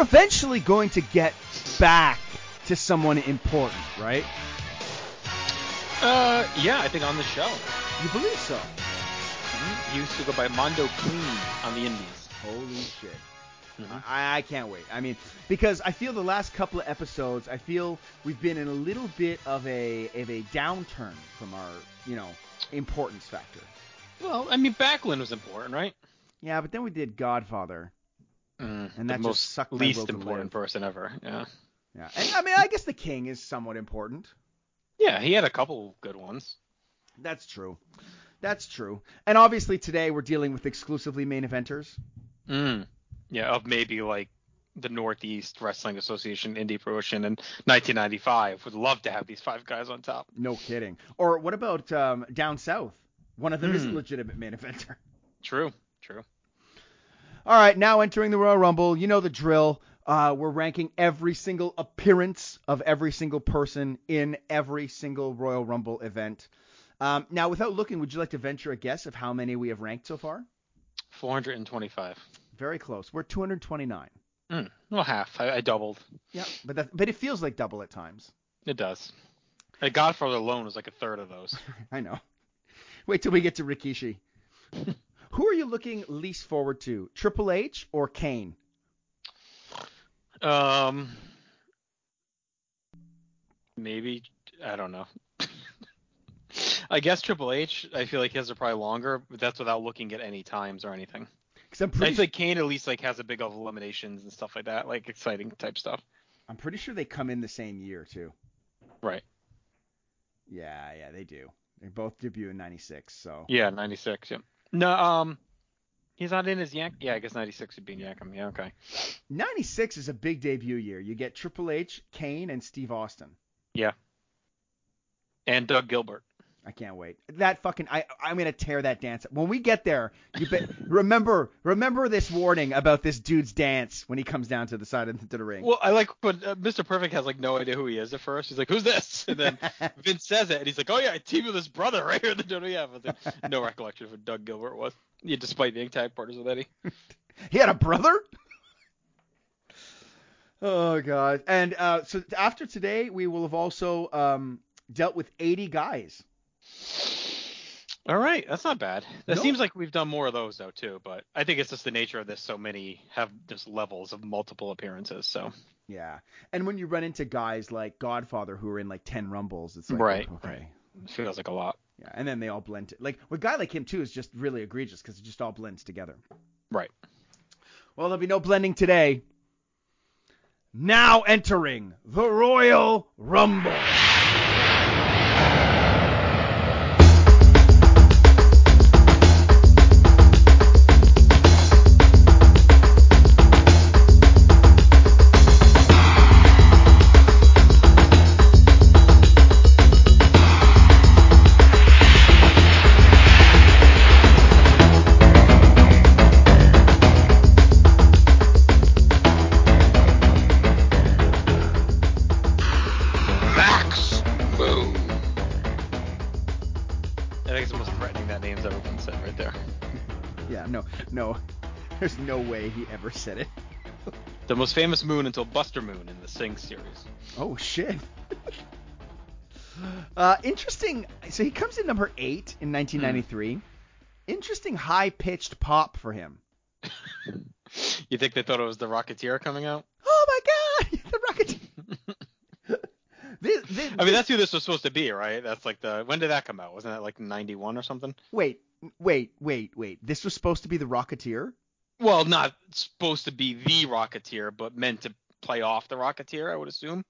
we're- eventually going to get back to someone important, right? Uh, yeah, I think on the show. You believe so? Mhm. He used to go by Mondo Kleen on the Indies. Holy shit. Mhm. I, I can't wait. I mean, because I feel the last couple of episodes, I feel we've been in a little bit of a of a downturn from our, you know, importance factor. Well, I mean, Backlund was important, right? Yeah, but then we did Godfather. Mm, And the that just most sucked my least important person ever. Yeah. Yeah, and I mean, I guess the King is somewhat important. Yeah, he had a couple good ones. That's true. That's true. And obviously today we're dealing with exclusively main eventers. Mm. Yeah, of maybe like the Northeast Wrestling Association indie promotion in 1995. Would love to have these five guys on top. No kidding. Or what about um, down south? One of them is a Hmm. legitimate main eventer. True. True. All right, now entering the Royal Rumble, you know the drill. Uh, we're ranking every single appearance of every single person in every single Royal Rumble event. Um, now, without looking, would you like to venture a guess of how many we have ranked so far? 425. Very close. We're 229. Mm. Well, half. I, I doubled. Yeah, but that, but it feels like double at times. It does. Like Godfather alone was like a third of those. I know. Wait till we get to Rikishi. Who are you looking least forward to, Triple H or Kane? Um, maybe I don't know. I guess Triple H. I feel like his are probably longer, but that's without looking at any times or anything. Because I'm I pretty, feel like Kane at least like has a big of eliminations and stuff like that, like exciting type stuff. I'm pretty sure they come in the same year too. Right. Yeah, yeah, they do. They both debut in '96, so Yeah, 96. Yeah. No, um, he's not in his Yank. Yeah, I guess 96 would be Yankem. Yeah, okay. '96 is a big debut year. You get Triple H, Kane, and Steve Austin. Yeah. And Doug Gilbert. I can't wait. That fucking I I'm gonna tear that dance. Up. When we get there, you bet, remember remember this warning about this dude's dance when he comes down to the side of the, the ring. Well, I like when uh, Mr. Perfect has like no idea who he is at first. He's like, "Who's this?" And then Vince says it, and he's like, "Oh yeah, I teamed with his brother right here in the WWF." Like, no recollection of who Doug Gilbert was. Yeah, despite being tag partners with Eddie. He had a brother? Oh god. And uh, so after today, we will have also um, dealt with 80 guys. All right, that's not bad. That No. seems like we've done more of those though too, but I think it's just the nature of this. So many have just levels of multiple appearances. So Yeah. And when you run into guys like Godfather who are in like 10 rumbles, it's like Right, okay. right. it feels like a lot. Yeah. And then they all blend. Like a guy like him too is just really egregious because it just all blends together. Right. Well, there'll be no blending today. Now entering the Royal Rumble. Way he ever said it. The most famous moon until Buster Moon in the Sing series. Oh shit. uh, interesting. So he comes in number eight in 1993. Interesting high-pitched pop for him. You think they thought it was the Rocketeer coming out? Oh my god, the Rocketeer. this, this, I mean, that's who this was supposed to be, right? That's like the when did that come out? Wasn't that like '91 or something? wait, wait, wait, wait. This was supposed to be the Rocketeer. Well, not supposed to be the Rocketeer, but meant to play off the Rocketeer, I would assume.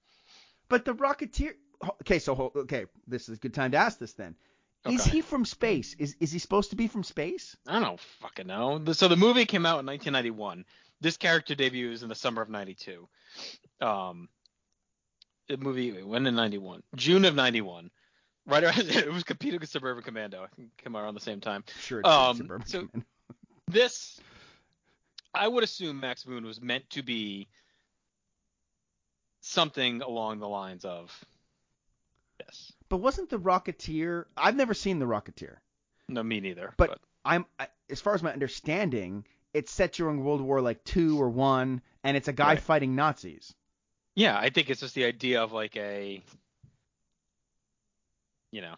But the Rocketeer. Okay, so okay, this is a good time to ask this then. Is he from space? Is is he supposed to be from space? I don't fucking know. So the movie came out in 1991. This character debuts in the summer of '92. Um, the movie when in '91? June of '91. Right around it was competing with Suburban Commando. I think it came out around the same time. Sure. It's Um, Suburban so- Commando. This, I would assume Max Moon was meant to be something along the lines of this. But wasn't the Rocketeer? I've never seen the Rocketeer. No, me neither. But I'm I, as far as my understanding, it's set during World War like two or one, and it's a guy Right. fighting Nazis. Yeah, I think it's just the idea of like a, you know,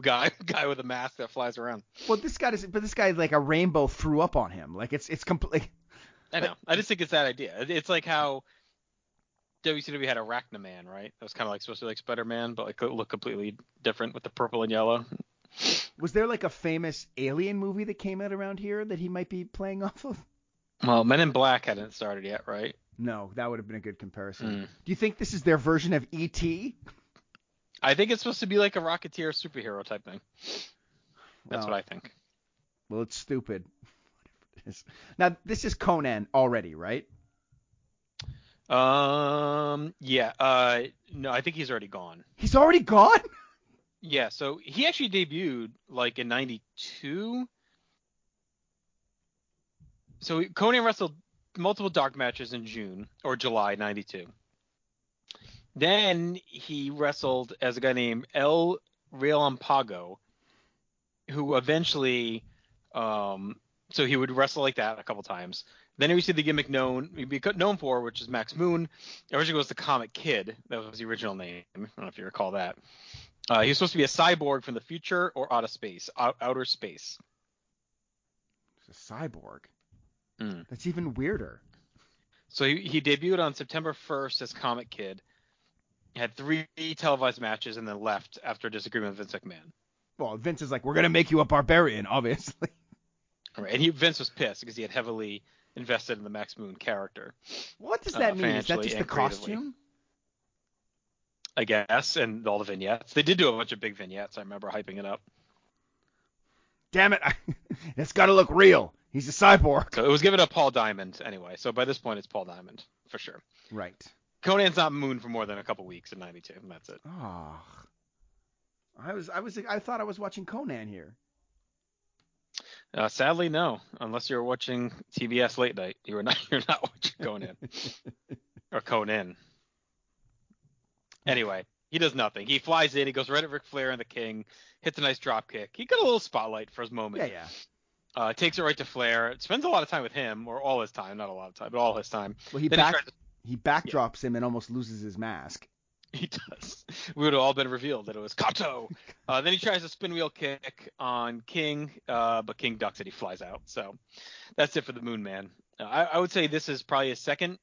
guy guy with a mask that flies around. Well, this guy is, but this guy like a rainbow threw up on him. Like it's it's complete. I know. I just think it's that idea. It's like how WCW had Arachnaman, right? That was kind of like supposed to be like Spider-Man, but like look completely different with the purple and yellow. Was there like a famous alien movie that came out around here that he might be playing off of? Well, Men in Black hadn't started yet, right? No, that would have been a good comparison. Mm. Do you think this is their version of E.T.? I think it's supposed to be like a Rocketeer superhero type thing. That's Well, what I think. Well, it's stupid. Whatever it is. Now this is Konnan already, right? Um, yeah. Uh, no, I think he's already gone. He's already gone. Yeah, so he actually debuted like in '92. So Konnan wrestled multiple dark matches in June or July '92. Then he wrestled as a guy named El Relampago, who eventually, um, so he would wrestle like that a couple times. Then he received the gimmick known he'd be known for, which is Max Moon. Originally was the Comet Kid. That was the original name. I don't know if you recall that. Uh, he was supposed to be a cyborg from the future or out of space, out, outer space. A cyborg. Mm. That's even weirder. So he, he debuted on September 1st as Comet Kid. Had three televised matches and then left after a disagreement with Vince McMahon. Well, Vince is like, we're gonna make you a barbarian, obviously. Right, and he, Vince was pissed because he had heavily invested in the Max Moon character, What does Uh, that mean? Is that just the costume? I guess, and all the vignettes. They did do a bunch of big vignettes. I remember hyping it up. Damn it! it's got to look real. He's a cyborg. So it was given to Paul Diamond anyway. So by this point, it's Paul Diamond for sure. Right. Konnan's not Moon for more than a couple weeks in '92, and that's it. Oh. I was I was I thought I was watching Konnan here. Uh, sadly, no. Unless you're watching TBS late night, you're not. You're not watching Conan or Conan. Anyway, he does nothing. He flies in. He goes right at Ric Flair and the King. Hits a nice drop kick. He got a little spotlight for his moment. Yeah, yeah. Uh, takes it right to Flair. Spends a lot of time with him, or all his time, not a lot of time, but all his time. Well, he Then he back tries to- he backdrops him and almost loses his mask. He does. We would have all been revealed that it was Kato. Uh, then he tries a spin wheel kick on King, uh, but King ducks it. He flies out. So that's it for the Moon Man. Uh, I, I would say this is probably his second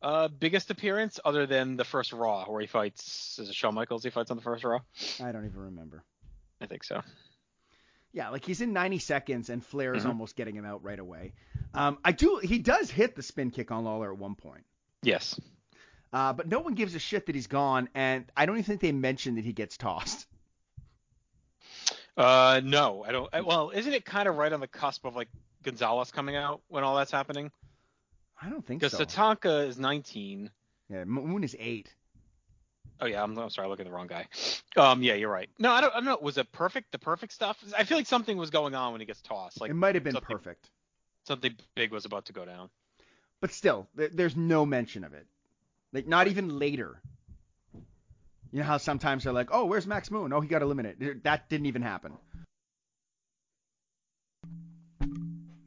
uh, biggest appearance, other than the first Raw where he fights. Is it Shawn Michaels? He fights on the first Raw. I don't even remember. I think so. Yeah, like he's in 90 seconds and Flair is Mhm. almost getting him out right away. Um, I do. He does hit the spin kick on Lawler at one point. Yes. Uh, but no one gives a shit that he's gone, and I don't even think they mention that he gets tossed. Uh, no, I don't. I, well, isn't it kind of right on the cusp of like Gonzalez coming out when all that's happening? I don't think so. Because so. Tatanka is 19. yeah, Moon is eight. Oh yeah, I'm, I'm sorry, I looked at the wrong guy. Um, yeah, you're right. No, I don't, I don't know. Was it perfect? The perfect stuff? I feel like something was going on when he gets tossed. Like it might have been something- perfect, something big was about to go down. But still, th- there's no mention of it. Like not even later. You know how sometimes they're like, "Oh, where's Max Moon? Oh, he got eliminated." That didn't even happen.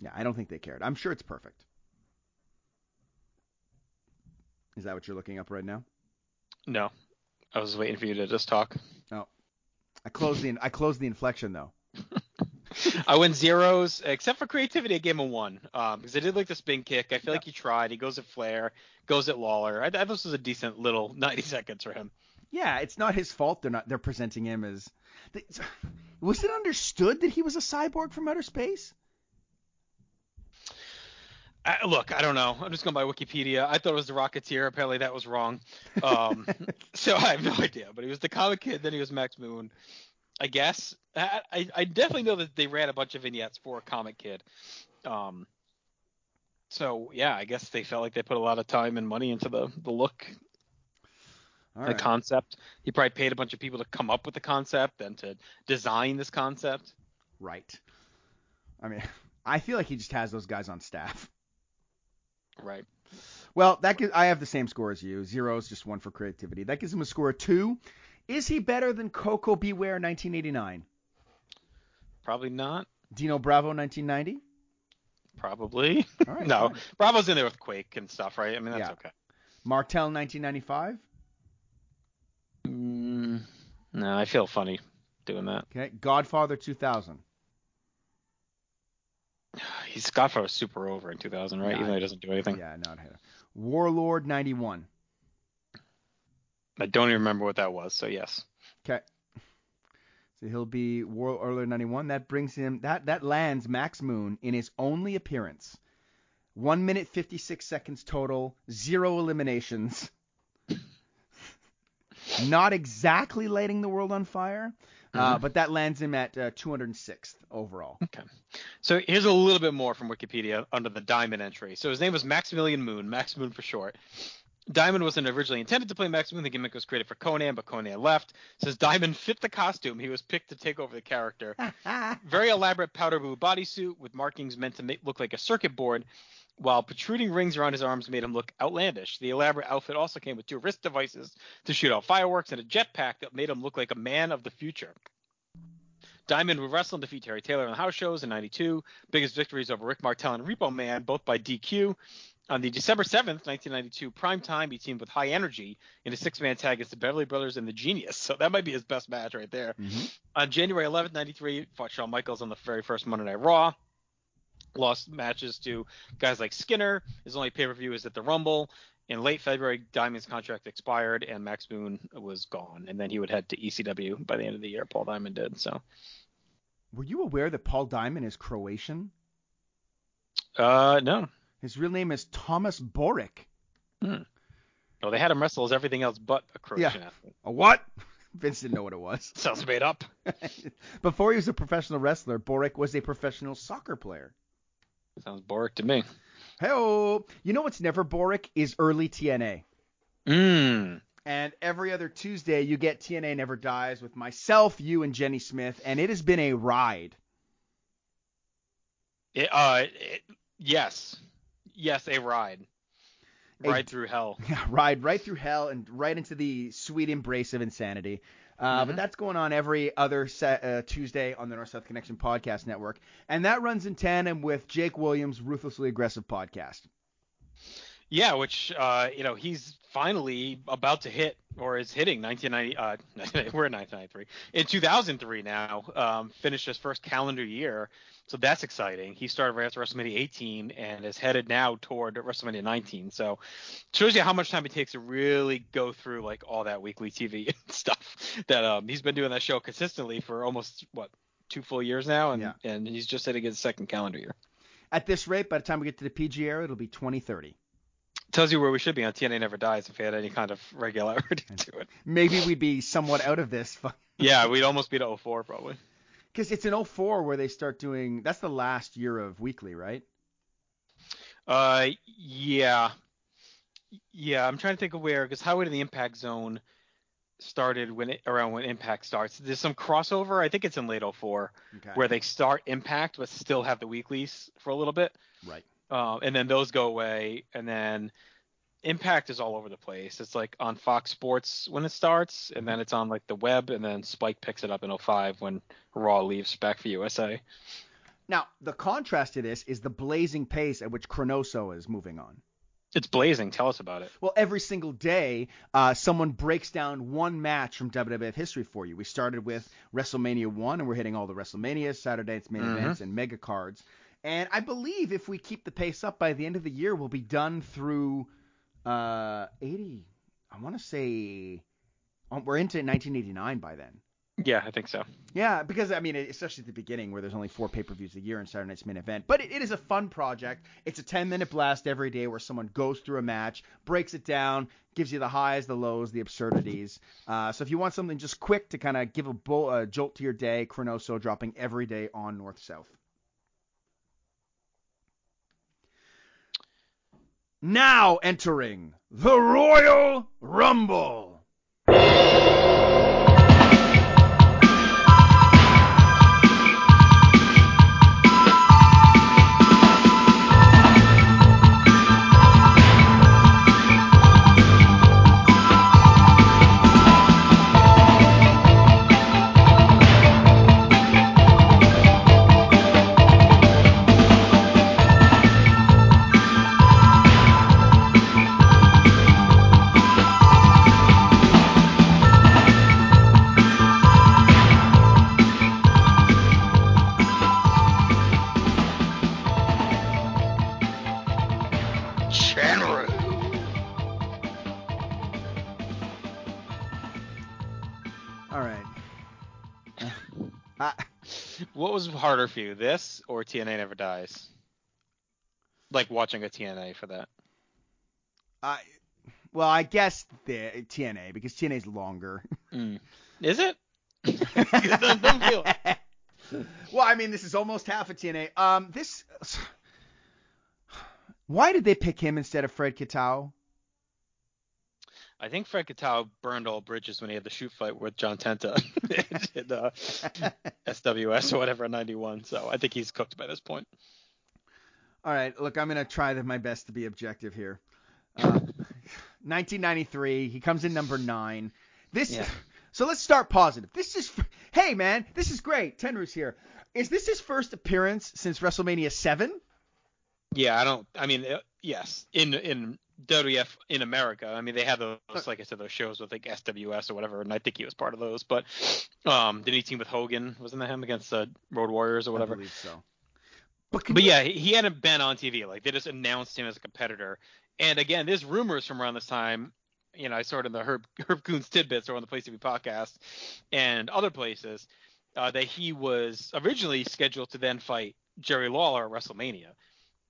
Yeah, I don't think they cared. I'm sure it's perfect. Is that what you're looking up right now? No, I was waiting for you to just talk. No. I closed the I closed the inflection though. I went zeros, except for creativity. I gave him a one um, because I did like the spin kick. I feel like he tried. He goes at Flair, goes at Lawler. I, I thought this was a decent little 90 seconds for him. Yeah, it's not his fault. They're not. They're presenting him as. Was it understood that he was a cyborg from outer space? I, look, I don't know. I'm just going by Wikipedia. I thought it was the Rocketeer. Apparently that was wrong. Um, so I have no idea. But he was the Comet Kid. Then he was Max Moon. I guess. I, I, definitely know that they ran a bunch of vignettes for Comet Kid. Um, so yeah, I guess they felt like they put a lot of time and money into the the look, All the right. concept. He probably paid a bunch of people to come up with the concept and to design this concept. right. I mean, I feel like he just has those guys on staff. Right. Well, that gives, I have the same score as you. Zero is just one for creativity. That gives him a score of two. Is he better than Koko B. Ware 1989? Probably not. Dino Bravo 1990. Probably. Right. no, fine. Bravo's in there with Quake and stuff, right? I mean, that's Yeah. okay. Martel 1995. Mm, no, I feel funny doing that. Okay. Godfather 2000. He's Godfather was super over in 2000, right? Yeah, Even though he doesn't do anything. Yeah, not here. Warlord 91. I don't even remember what that was. So yes. Okay. So he'll be World Warlord 91. That brings him that that lands Max Moon in his only appearance. One minute 56 seconds total, zero eliminations. Not exactly lighting the world on fire, uh, Mhm. but that lands him at uh, 206th overall. Okay. So here's a little bit more from Wikipedia under the Diamond entry. So his name was Maximilian Moon, Max Moon for short. Diamond wasn't originally intended to play Max Moon. The gimmick was created for Konnan, but Konnan left. Says Diamond fit the costume. He was picked to take over the character. Very elaborate powder blue bodysuit with markings meant to make, look like a circuit board, while protruding rings around his arms made him look outlandish. The elaborate outfit also came with two wrist devices to shoot out fireworks and a jetpack that made him look like a man of the future. Diamond would wrestle and defeat Terry Taylor on the house shows in 92. Biggest victories over Rick Martel and Repo Man, both by DQ. On the December 7th, 1992 prime time, he teamed with High Energy in a six-man tag against the Beverly Brothers and the Genius. So that might be his best match right there. Mhm. On January 11th, 93, fought Shawn Michaels on the very first Monday Night Raw. Lost matches to guys like Skinner. His only pay-per-view is at the Rumble. In late February, Diamond's contract expired and Max Moon was gone. And then he would head to ECW by the end of the year. Paul Diamond did. So, Were you aware that Paul Diamond is Croatian? uh, no. His real name is Thomas Boric. No, they had him wrestle as everything else but a Croatian athlete. A what? Vince didn't know what it was. Sounds made up. Before he was a professional wrestler, Boric was a professional soccer player. Sounds Boric to me. Hey, you know what's never Boric is early TNA. Mmm. And every other Tuesday, you get TNA Never Dies with myself, you, and Jenny Smith, and it has been a ride. It, uh, it, yes. Yes, a ride. A- Ride through hell. Yeah, ride right through hell and right into the sweet embrace of insanity. Uh, But Mhm. that's going on every other se- uh, Tuesday on the North South Connection Podcast Network, and that runs in tandem with Jake Williams' Ruthlessly Aggressive podcast. Yeah, which uh, you know he's finally about to hit or is hitting 1990. Uh, we're in 1993 in 2003 now. Um, finished his first calendar year, so that's exciting. He started right after WrestleMania 18 and is headed now toward WrestleMania 19. So shows you how much time it takes to really go through like all that weekly TV and stuff. That um, he's been doing that show consistently for almost what two full years now, and Yeah. and he's just hitting his second calendar year. At this rate, by the time we get to the PG era, it'll be 2030. Tells you where we should be on TNA Never Dies if we had any kind of regularity to it. Maybe we'd be somewhat out of this. Yeah, we'd almost be to 04 probably. Because it's in 04 where they start doing. That's the last year of weekly, right? Uh, yeah, yeah. I'm trying to think of where because Highway to the Impact Zone started when it around when Impact starts. There's some crossover. I think it's in late 04 Okay. where they start Impact but still have the weeklies for a little bit. Right. Um, and then those go away, and then Impact is all over the place. It's like on Fox Sports when it starts, and then it's on like the web, and then Spike picks it up in 05 when Raw leaves back for USA. Now, the contrast to this is the blazing pace at which Chronoso is moving on. It's blazing. Tell us about it. Well, every single day, uh, someone breaks down one match from WWF history for you. We started with WrestleMania 1, and we're hitting all the WrestleManias, Saturday night's main Mhm. events, and mega cards. And I believe if we keep the pace up by the end of the year, we'll be done through uh, 80. I want to say um, we're into 1989 by then. Yeah, I think so. Yeah, because I mean, especially at the beginning where there's only four pay-per-views a year and Saturday Night's main event. But it, it is a fun project. It's a 10-minute blast every day where someone goes through a match, breaks it down, gives you the highs, the lows, the absurdities. Uh, so if you want something just quick to kind of give a, bull, a jolt to your day, Chronoso dropping every day on North South. Now entering the Royal Rumble. Harder for you, this or TNA Never Dies? Like watching a TNA for that. I well, I guess the TNA because TNA's longer. Mm. Is it? 'Cause I don't feel- well, I mean, this is almost half a TNA. Um, this. Why did they pick him instead of Fred Kitao? I think Fred Kitao burned all bridges when he had the shoot fight with John Tenta in uh, SWS or whatever in '91. So I think he's cooked by this point. All right, look, I'm gonna try my best to be objective here. Uh, 1993, he comes in number nine. This, Yeah. so let's start positive. This is, hey man, this is great. Tenryu's here. Is this his first appearance since WrestleMania seven? Yeah, I don't. I mean, uh, yes, in in WWF in America, I mean they had those, like I said, those shows with like SWS or whatever, and I think he was part of those. But um, did he team with Hogan? Wasn't that him against the Road Warriors or I whatever? believe so. But, But you- yeah, he hadn't been on TV. Like they just announced him as a competitor. And again, there's rumors from around this time. You know, I saw it in the Herb Herb Coons tidbits or on the Place TV podcast and other places uh, that he was originally scheduled to then fight Jerry Lawler at WrestleMania.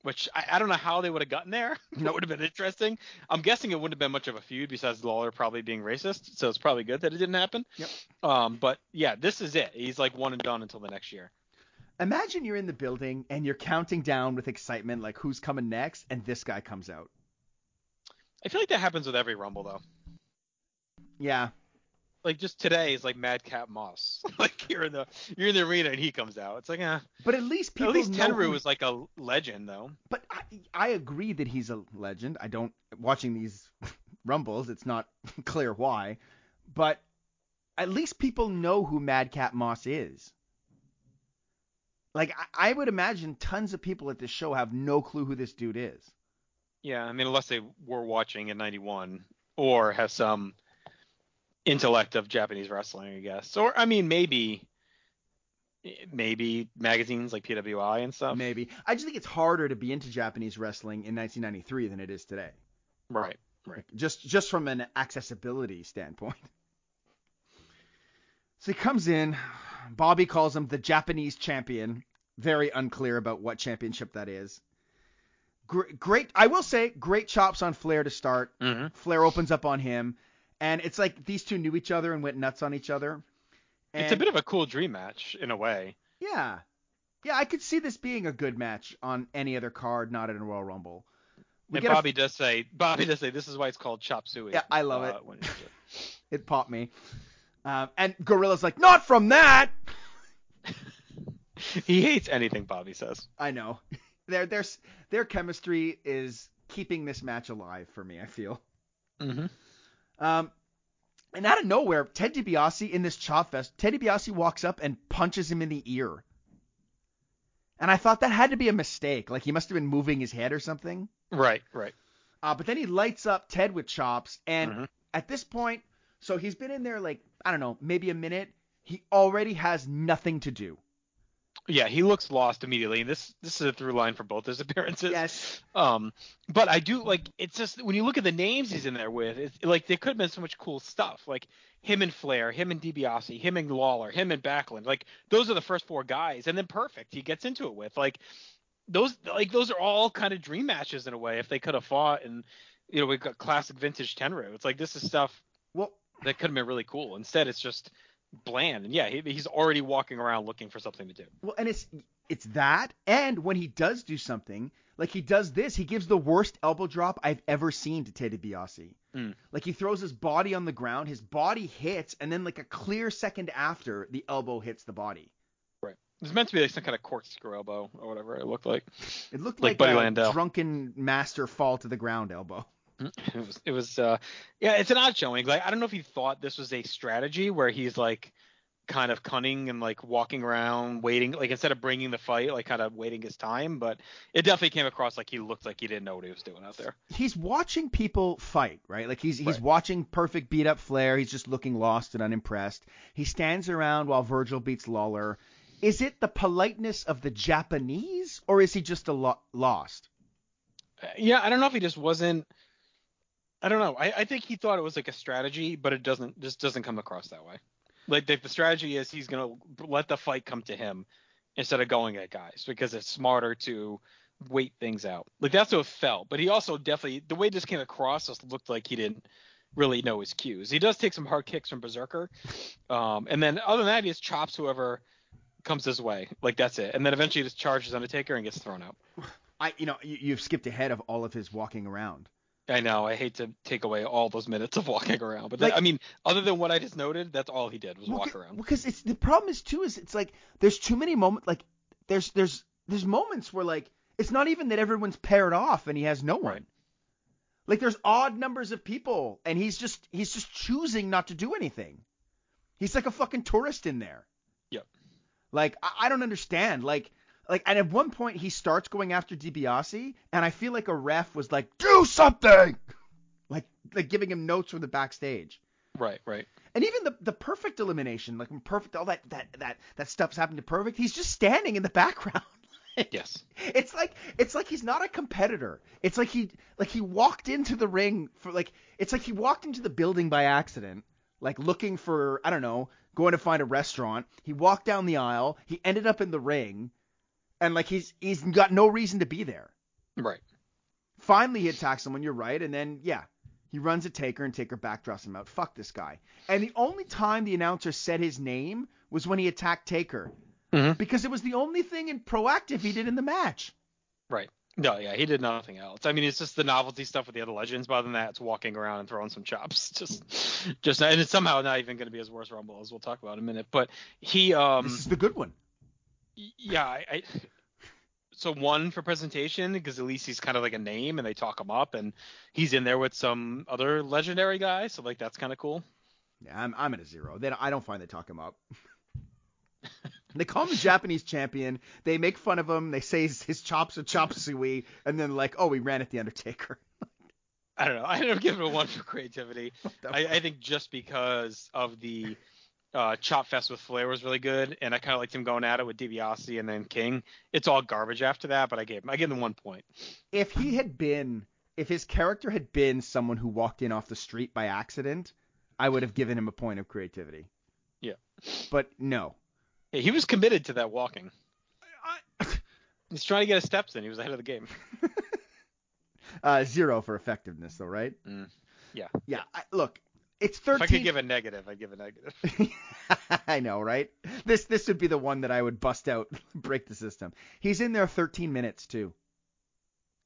Which I, I don't know how they would have gotten there. that would have been interesting. I'm guessing it wouldn't have been much of a feud besides Lawler probably being racist. So it's probably good that it didn't happen. Yep. Um, but yeah, this is it. He's like one and done until the next year. Imagine you're in the building and you're counting down with excitement, like who's coming next, and this guy comes out. I feel like that happens with every Rumble though. Yeah, like just today is like Madcap Moss. like you're in the you're in the arena and he comes out. It's like eh. but at least people At least Tenryu who- is like a legend though. But I, I agree that he's a legend. I don't watching these rumbles. It's not clear why, but at least people know who Madcap Moss is. Like I, I would imagine tons of people at this show have no clue who this dude is. Yeah, I mean unless they were watching in '91 or have some intellect of Japanese wrestling, I guess. Or I mean maybe maybe magazines like PWI and stuff. Maybe I just think it's harder to be into Japanese wrestling in 1993 than it is today. Right. Right. just just from an accessibility standpoint. So he comes in. Bobby calls him the Japanese champion. Very unclear about what championship that is. Great, great. I will say, great chops on Flair to start. Mm-hmm. Flair opens up on him, and it's like these two knew each other and went nuts on each other. And It's a bit of a cool dream match in a way. yeah, yeah. I could see this being a good match on any other card, not in a Royal Rumble. We and get a- Bobby does say Bobby does say this is why it's called chop suey. Yeah, I love it. when it. it popped me. Um, and Gorilla's like, not from that. he hates anything Bobby says. I know. Their their their chemistry is keeping this match alive for me. I feel. Mm-hmm. Um, and out of nowhere, Ted DiBiase in this chop fest, Ted DiBiase walks up and punches him in the ear. And I thought that had to be a mistake. Like he must have been moving his head or something. Right. Right. Uh, but then he lights up Ted with chops, and Mhm. at this point, so he's been in there like I don't know, maybe a minute. He already has nothing to do. Yeah, he looks lost immediately. And this this is a through line for both his appearances. Yes. Um, but I do like it's just when you look at the names he's in there with, it's like there could have been so much cool stuff. Like him and Flair, him and DiBiase, him and Lawler, him and Backlund. Like those are the first four guys, and then perfect he gets into it with like those like those are all kind of dream matches in a way if they could have fought and you know we've got classic vintage Tenryu. It's like this is stuff Well, that could have been really cool. Instead, it's just bland. And yeah, he, he's already walking around looking for something to do. Well, and it's it's that, and when he does do something, like he does this, he gives the worst elbow drop I've ever seen to Ted DiBiase. Mm. Like he throws his body on the ground, his body hits, and then like a clear second after, the elbow hits the body. Right. It's meant to be like some kind of corkscrew elbow or whatever it looked like. It looked Like like, Buddy a Landau. drunken master fall to the ground elbow. It was it was uh yeah, it's an odd showing. Like I don't know if he thought this was a strategy where he's like kind of cunning and like walking around waiting like instead of bringing the fight like kind of waiting his time but it definitely came across like he looked like he didn't know what he was doing out there He's watching people fight, right? Like he's he's Right. watching perfect beat up Flair. He's just looking lost and unimpressed. He stands around while Virgil beats Lawler. Is it the politeness of the Japanese, or is he just a lo- lost? Uh, yeah i don't know if he just wasn't i don't know I, I think he thought it was like a strategy but it doesn't just doesn't come across that way like the, the strategy is he's gonna let the fight come to him instead of going at guys because it's smarter to wait things out. Like that's what it felt. But he also definitely the way this came across just looked like he didn't really know his cues. He does take some hard kicks from Berserker, um, and then other than that, he just chops whoever comes his way. Like that's it. And then eventually he just charges Undertaker and gets thrown out. I, you know, you, you've skipped ahead of all of his walking around. I know. I hate to take away all those minutes of walking around, but Like- that, I mean, other than what I just noted, that's all he did was Well, walk around. Because it's the problem is too is it's like there's too many moments like there's there's there's moments where like it's not even that everyone's paired off and he has no one. Right. Like there's odd numbers of people and he's just he's just choosing not to do anything. He's like a fucking tourist in there. Yep. Like I, I don't understand. Like like and at one point he starts going after DiBiase and I feel like a ref was like do something. Like like giving him notes from the backstage. Right, right. And even the the perfect elimination, like perfect all that that that that stuff's happened to perfect, he's just standing in the background. Yes. It's like it's like he's not a competitor. It's like he like he walked into the ring for like it's like he walked into the building by accident, like looking for I don't know, going to find a restaurant. He walked down the aisle, he ended up in the ring, and like he's he's got no reason to be there. Right. Finally, he attacks someone. You're right, and then yeah, he runs at Taker and Taker backdrops him out. Fuck this guy. And the only time the announcer said his name was when he attacked Taker, Mhm. because it was the only thing in proactive he did in the match. Right. No, yeah, he did nothing else. I mean, it's just the novelty stuff with the other legends. But other than that, it's walking around and throwing some chops. Just, just, and it's somehow not even going to be his worst rumble, as we'll talk about in a minute. But he, um, this is the good one. yeah, I, I so one for presentation because at least he's kind of like a name and they talk him up and he's in there with some other legendary guy, so like that's kind of cool. Yeah, I'm I'm at a zero. They I don't find they talk him up. they call him the Japanese champion. They make fun of him. They say his, his chops are chop suey, and then like, oh, we ran at the Undertaker. I don't know. I don't give it a one for creativity. I, I think just because of the uh, Chop Fest with Flair was really good, and I kind of liked him going at it with DiBiase and then King. It's all garbage after that, but I gave him I gave him one point. if he had been, if his character had been someone who walked in off the street by accident, I would have given him a point of creativity. Yeah. But no. Yeah, he was committed to that walking. He's trying to get his steps in. He was ahead of the game. Uh, zero for effectiveness, though, right? Mm, yeah. Yeah. I, look, it's If I could give a negative, I'd give a negative. I know, right? This this would be the one that I would bust out, break the system. He's in there 13 minutes too.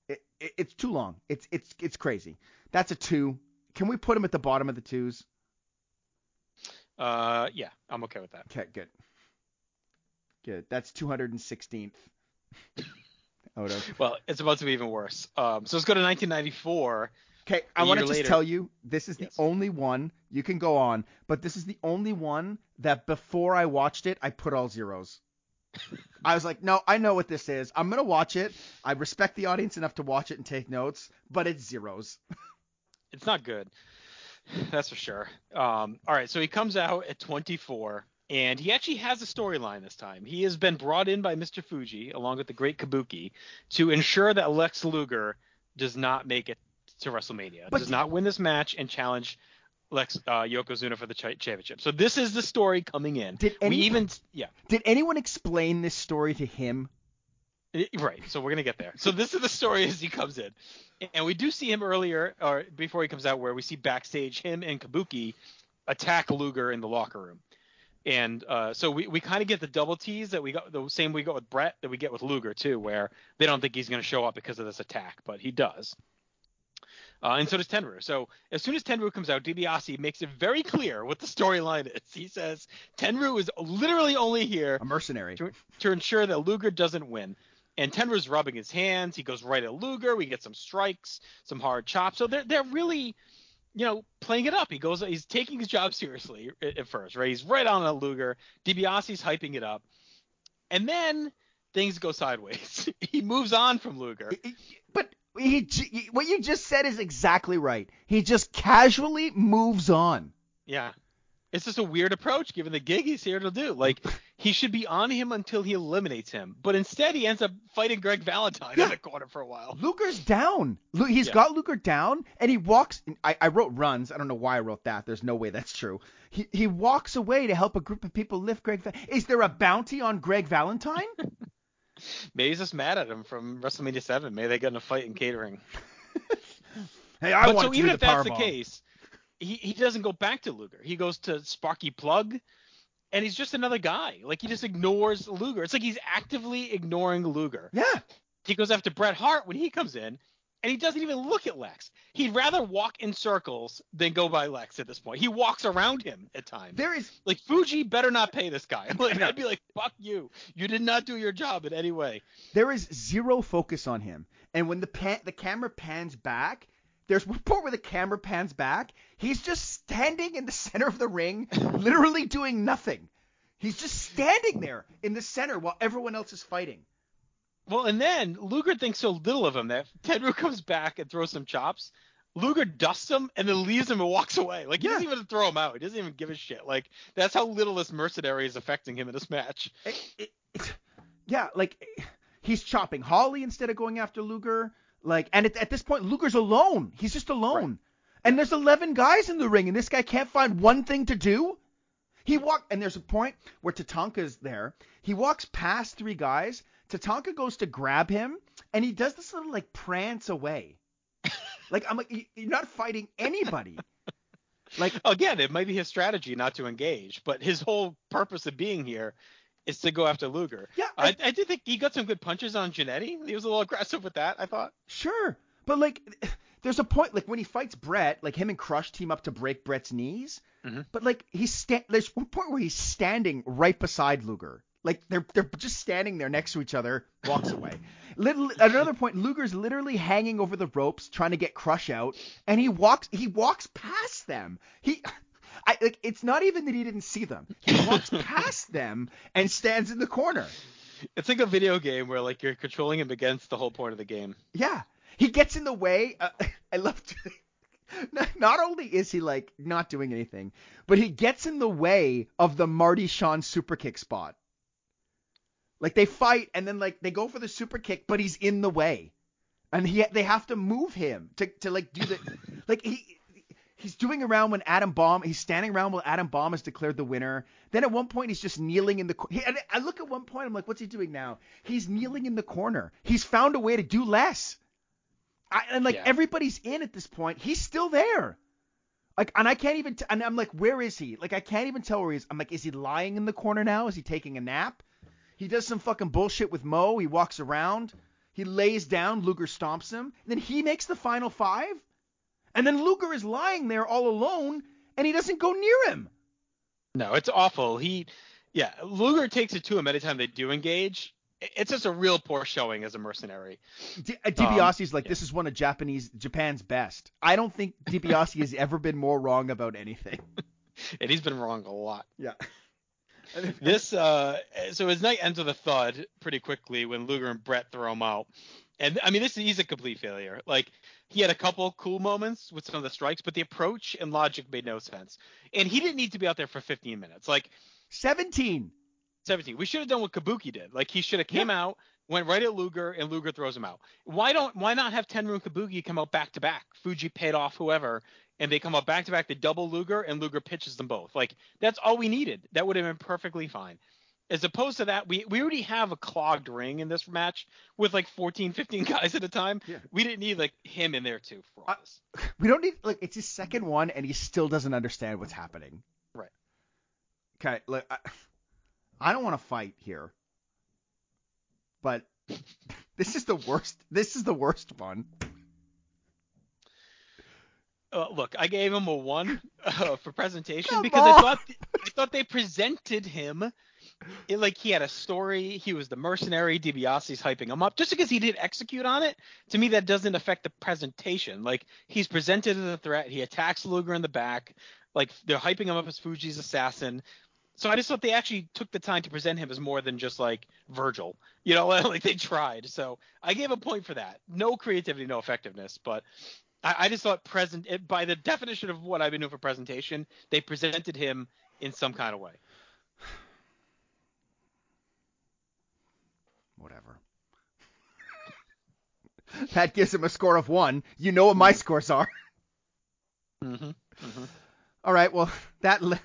It, it, it's too long. It's it's it's crazy. That's a two. Can we put him at the bottom of the twos? Uh, yeah, I'm okay with that. Okay, good. Good. That's 216th. out of. Well, it's about to be even worse. Um, so let's go to 1994. Okay, I want to just later. tell you this is Yes. the only one you can go on, but this is the only one that before I watched it, I put all zeros. I was like, no, I know what this is. I'm gonna watch it. I respect the audience enough to watch it and take notes, but it's zeros. It's not good. That's for sure. Um, all right, so he comes out at 24, and he actually has a storyline this time. He has been brought in by Mr. Fuji, along with the great Kabuki, to ensure that Lex Luger does not make it to WrestleMania, But- does not win this match and challenge Lex uh, Yokozuna for the cha- championship. So this is the story coming in. Did we any- even yeah. Did anyone explain this story to him? Right. So we're gonna get there. So this is the story as he comes in, and we do see him earlier, or before he comes out, where we see backstage him and Kabuki attack Luger in the locker room, and uh, so we, we kind of get the double tease that we got the same we got with Bret that we get with Luger too, where they don't think he's gonna show up because of this attack, but he does. Uh, and so does Tenryu. So as soon as Tenryu comes out, DiBiase makes it very clear what the storyline is. He says Tenryu is literally only here A mercenary. to, to ensure that Luger doesn't win. And Tenryu's rubbing his hands. He goes right at Luger. We get some strikes, some hard chops. So they're they're really, you know, playing it up. He goes, he's taking his job seriously at, at first, right? He's right on at Luger. DiBiase's hyping it up, and then things go sideways. he moves on from Luger. But he, what you just said is exactly right. He just casually moves on. Yeah. It's just a weird approach given the gig he's here to do. Like he should be on him until he eliminates him. But instead, he ends up fighting Greg Valentine Yeah. in the corner for a while. Luger's down. He's Yeah. got Luger down, and he walks. I, I wrote runs. I don't know why I wrote that. There's no way that's true. He he walks away to help a group of people lift Greg. Is there a bounty on Greg Valentine? Maybe he's just mad at him from WrestleMania 7. Maybe they got in a fight in catering. hey, I but want so to even if the that's the powerbomb. case, he, he doesn't go back to Luger. He goes to Sparky Plug, and he's just another guy. Like he just ignores Luger. It's like he's actively ignoring Luger. Yeah. He goes after Bret Hart when he comes in, and he doesn't even look at Lex. He'd rather walk in circles than go by Lex at this point. He walks around him at times. There is like Fuji better not pay this guy. Like. I'd be like, fuck you. You did not do your job in any way. there is zero focus on him. And when the pan, the camera pans back, there's one part where the camera pans back. He's just standing in the center of the ring, literally doing nothing. He's just standing there in the center while everyone else is fighting. Well, and then Luger thinks so little of him that Tenryu comes back and throws some chops. Luger dusts him and then leaves him and walks away. Like he Yeah. doesn't even throw him out. He doesn't even give a shit. Like that's how little this mercenary is affecting him in this match. It- it- yeah, like he's chopping Holly instead of going after Luger. Like, and at, at this point, Luger's alone. He's just alone. And there's 11 guys in the ring, and this guy can't find one thing to do. He walk, and there's a point where Tatanka's there. He walks past three guys. Tatanka goes to grab him, and he does this little like prance away. like I'm like, "You- you're not fighting anybody. Like Again, it might be his strategy not to engage, but his whole purpose of being here is to go after Luger. Yeah, I, I did think he got some good punches on Jannetty. He was a little aggressive with that, I thought. Sure, but like, there's a point like when he fights Bret, like him and Crush team up to break Bret's knees. Mhm. But like he's sta- there's one point where he's standing right beside Luger. Like they're they're just standing there next to each other. Walks away. Little, at another point, Luger's literally hanging over the ropes trying to get Crush out, and he walks he walks past them. He. I, like it's not even that he didn't see them. He walks past them and stands in the corner. It's like a video game where like you're controlling him against the whole point of the game. Yeah, he gets in the way. Uh, I love. To, not, only is he like not doing anything, but he gets in the way of the Marty Sean super kick spot. Like they fight and then like they go for the super kick, but he's in the way, and he they have to move him to to like do the like he. He's doing around when Adam Bomb. He's standing around while Adam Bomb has declared the winner. Then at one point he's just kneeling in the. He, and I look at one point. I'm like, what's he doing now? He's kneeling in the corner. He's found a way to do less. I, and like Yeah. everybody's in at this point. He's still there. Like, and I can't even. T- and I'm like, where is he? Like, I can't even tell where he is. I'm like, is he lying in the corner now? Is he taking a nap? He does some fucking bullshit with Mo. He walks around. He lays down. Luger stomps him. then he makes the final five. And then Luger is lying there all alone, and he doesn't go near him. No, it's awful. He, yeah, Luger takes it to him anytime they do engage. It's just a real poor showing as a mercenary. D- uh, DiBiase's like, this is one of Japanese Japan's best. I don't think DiBiase has ever been more wrong about anything. And he's been wrong a lot. Yeah. This, uh, so his night ends with a thud pretty quickly when Luger and Bret throw him out. And I mean, this he's a complete failure. Like he had a couple cool moments with some of the strikes, but the approach and logic made no sense. And he didn't need to be out there for 15 minutes. Like 17. 17. We should have done what Kabuki did. Like he should have came out, went right at Luger, and Luger throws him out. Why don't why not have Tenryu and Kabuki come out back to back? Fuji paid off whoever, and they come out back to back. They double Luger, and Luger pitches them both. Like that's all we needed. That would have been perfectly fine. As opposed to that, we, we already have a clogged ring in this match with like 14, 15 guys at a time. Yeah. We didn't need like him in there too for all I- this. We don't need like it's his second one, and he still doesn't understand what's happening. Right. Okay, look, I, I don't want to fight here, but this is the worst. This is the worst one. Uh, look, I gave him a one uh, for presentation Come because I on. thought I thought they presented him it, like he had a story. He was the mercenary. DiBiase's hyping him up just because he did execute on it. To me, that doesn't affect the presentation. Like he's presented as a threat. He attacks Luger in the back. Like they're hyping him up as Fuji's assassin. So I just thought they actually took the time to present him as more than just like Virgil. You know, like they tried. So I gave a point for that. No creativity, no effectiveness, but I, I just thought present it, by the definition of what I've been doing for presentation, they presented him in some kind of way. whatever. that gives him a score of one. You know what my scores are. Mm-hmm. Mm-hmm. All right. Well, that la-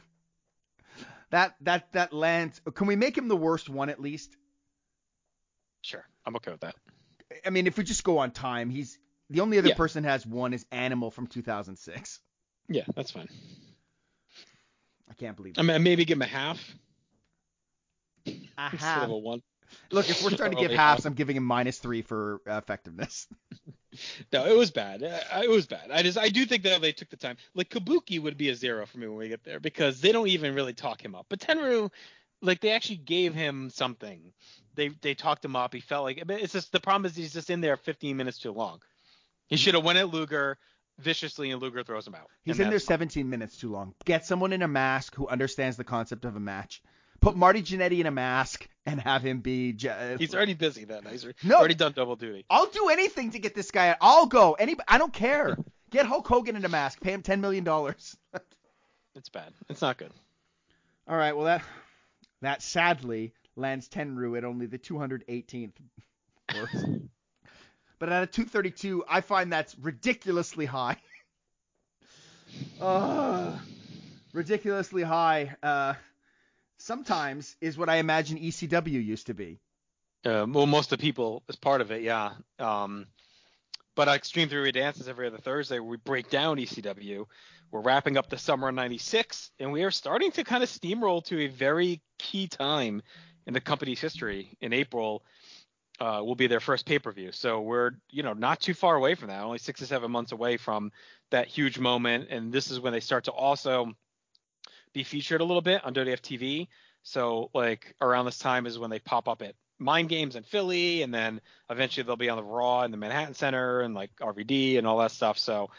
that that that lands. Can we make him the worst one at least? Sure, I'm okay with that. I mean, if we just go on time, he's the only other Yeah. person has one is Animal from 2006. Yeah, that's fine. I can't believe I mean, maybe give him a half A half. a one. Look, if we're starting to give halves. I'm giving him minus three for effectiveness. No, it was bad. Uh, It was bad. I just I do think that they took the time. Like Kabuki would be a zero for me when we get there because they don't even really talk him up. But Tenryu, like they actually gave him something. They they talked him up. He felt like it's just the problem is he's just in there 15 minutes too long. He should have went at Luger viciously and Luger throws him out. He's in there 17 minutes too long. Get someone in a mask who understands the concept of a match. Put Marty Jannetty in a mask and have him be. J- uh, He's already busy then. He's No. already done double duty. I'll do anything to get this guy. out. I'll go. Any. I don't care. Get Hulk Hogan in a mask. Pay him 10 million dollars. It's bad. It's not good. All right. Well, that that sadly lands Tenryu at only the 218th worst. But at a 232, I find that's ridiculously high. uh, ridiculously high. Uh, sometimes is what I imagine ECW used to be. Uh, well, most of the people is part of it, yeah. Um, but Extreme Three Dances every other Thursday, we break down ECW. We're wrapping up the summer of '96, and we are starting to kind of steamroll to a very key time in the company's history. In April, uh, will be their first pay-per-view, so we're you know not too far away from that, only six or seven months away from that huge moment. And this is when they start to also be featured a little bit on WWF. So like around this time is when they pop up at Mind Games in Philly, and then eventually they'll be on the Raw in the Manhattan Center and like RVD and all that stuff. So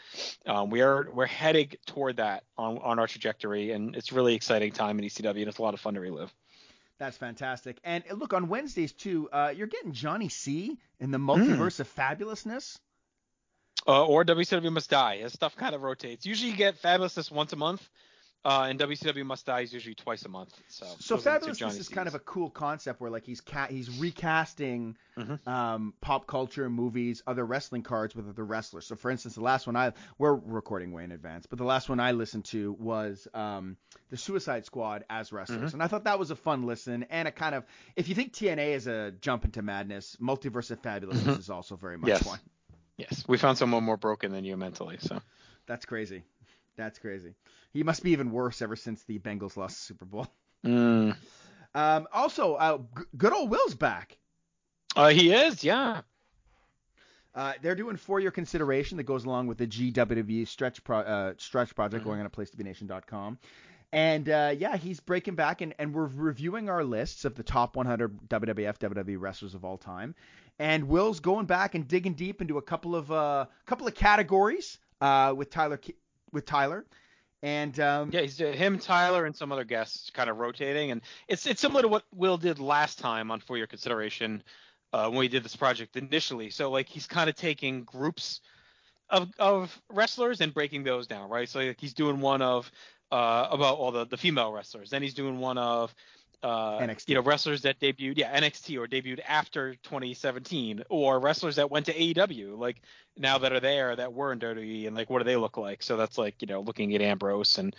um, we are we're heading toward that on on our trajectory, and it's really exciting time in ECW, and it's a lot of fun to relive. That's fantastic. And uh, look on Wednesdays too. Uh, you're getting Johnny C in the multiverse of fabulousness. Uh, or WCW Must Die. His stuff kind of rotates. Usually you get Fabulousness once a month, uh, and WCW Must Die is usually twice a month. So So those are the two fabulousness Johnny is kind of a cool concept where like he's ca- he's recasting Mhm. um, pop culture, movies, other wrestling cards with other wrestlers. So for instance, the last one I we're recording way in advance, but the last one I listened to was um, the Suicide Squad as wrestlers, Mhm. and I thought that was a fun listen and a kind of if you think TNA is a jump into madness, Multiverse of Fabulousness Mhm. is also very much Yes. one. Yes, we found someone more broken than you mentally. So That's crazy. That's crazy. He must be even worse ever since the Bengals lost the Super Bowl. mm. Um, also, uh, g- good old Will's back. uh, he is, yeah. Uh, they're doing for your consideration that goes along with the GWW stretch pro- uh, stretch project Mhm. going on at placetobenation.com. And uh, yeah, he's breaking back, and, and we're reviewing our lists of the top 100 WWF WWE wrestlers of all time. And Will's going back and digging deep into a couple of uh, couple of categories uh, with Tyler with Tyler. And um, Yeah, he's uh, him, Tyler, and some other guests kind of rotating, and it's it's similar to what Will did last time on For Your Consideration uh, when we did this project initially. So like he's kind of taking groups of of wrestlers and breaking those down, right? So like, he's doing one of uh, about all the the female wrestlers, then he's doing one of uh, NXT. you know wrestlers that debuted yeah NXT or debuted after 2017 or wrestlers that went to AEW like now that are there that were in WWE and like what do they look like? So that's like you know looking at Ambrose and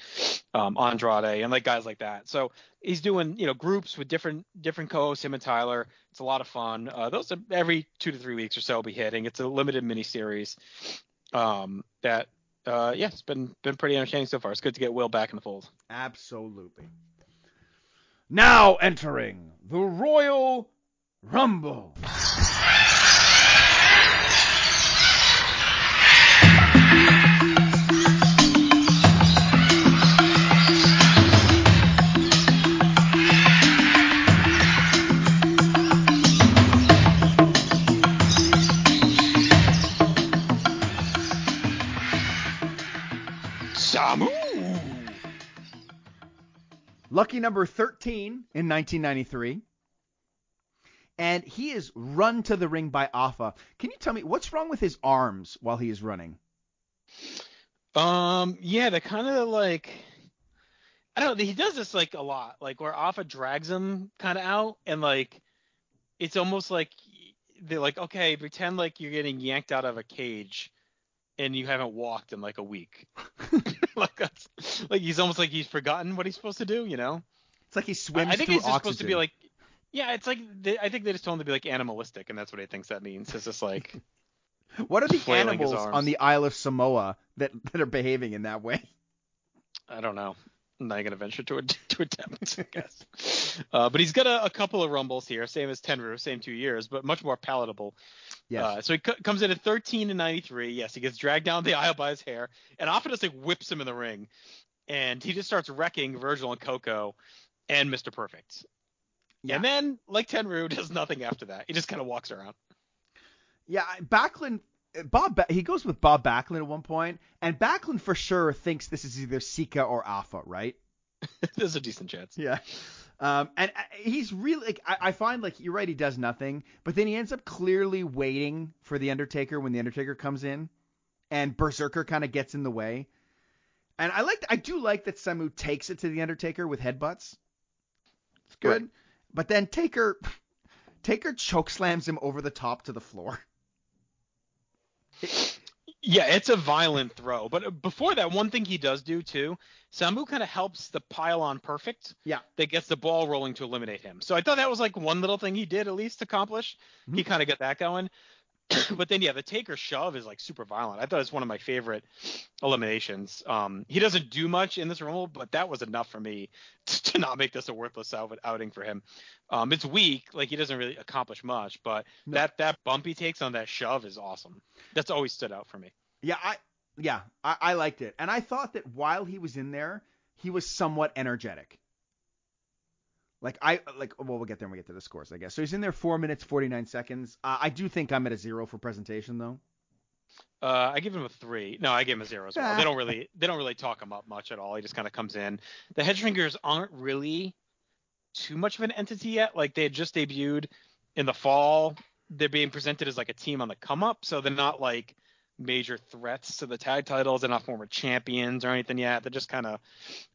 um, Andrade and like guys like that. So he's doing you know groups with different different co-hosts him and Tyler. It's a lot of fun. Uh, those are every two to three weeks or so will be hitting. It's a limited mini series um, that uh, yeah it's been been pretty entertaining so far. It's good to get Will back in the fold. Absolutely. Now entering the Royal Rumble. Lucky number 13 in 1993. And he is run to the ring by Alpha. Can you tell me what's wrong with his arms while he is running? Um, yeah, they're kind of like I don't know. He does this like a lot, like where Alpha drags him kind of out, and like it's almost like they're like, okay, pretend like you're getting yanked out of a cage and you haven't walked in like a week. like that's like he's almost like he's forgotten what he's supposed to do, you know? It's like he swims I, I think he's just supposed to be like, yeah, it's like they, I think they just told him to be like animalistic, and that's what he thinks that means. It's just like, what are the animals on the Isle of Samoa that that are behaving in that way? I don't know. I'm not gonna venture to to attempt, I guess. Uh, but he's got a, a couple of rumbles here, same as Tenryu, same two years, but much more palatable. Yes. Uh, so he c- comes in at 13 and 93. Yes, he gets dragged down the aisle by his hair, and Alpha just like whips him in the ring, and he just starts wrecking Virgil and Koko and Mr. Perfect. Yeah. And then, like Tenryu, does nothing after that. He just kind of walks around. Yeah, Backlund. Bob, he goes with Bob Backlund at one point, and Backlund for sure thinks this is either Sika or Alpha, right? There's a decent chance. Yeah. Um, and uh, he's really like I, I find like you're right, he does nothing, but then he ends up clearly waiting for the Undertaker when the Undertaker comes in, and Berserker kind of gets in the way. And I like I do like that Samu takes it to the Undertaker with headbutts. It's good. Right. But then Taker Taker choke slams him over the top to the floor. Yeah, it's a violent throw. But uh, before that, one thing he does do too, Samu kind of helps the pylon perfect. Yeah. That gets the ball rolling to eliminate him. So I thought that was like one little thing he did at least accomplish. He kind of got that going. but then yeah, the taker shove is like super violent. I thought it's one of my favorite eliminations. Um, he doesn't do much in this rumble, but that was enough for me to not make this a worthless out- outing for him. Um, it's weak, like he doesn't really accomplish much, but No. that that bump he takes on that shove is awesome. That's always stood out for me. Yeah, I yeah, I, I liked it. And I thought that while he was in there, he was somewhat energetic. Like I like well we'll get there when we get to the scores, I guess. So he's in there four minutes forty nine seconds. Uh, I do think I'm at a zero for presentation though. Uh, I give him a three. No, I give him a zero as well. They don't really they don't really talk him up much at all. He just kind of comes in. The Headshrinkers aren't really too much of an entity yet. Like they had just debuted in the fall. They're being presented as like a team on the come up, so they're not like major threats to the tag titles. They're not former champions or anything yet. They're just kind of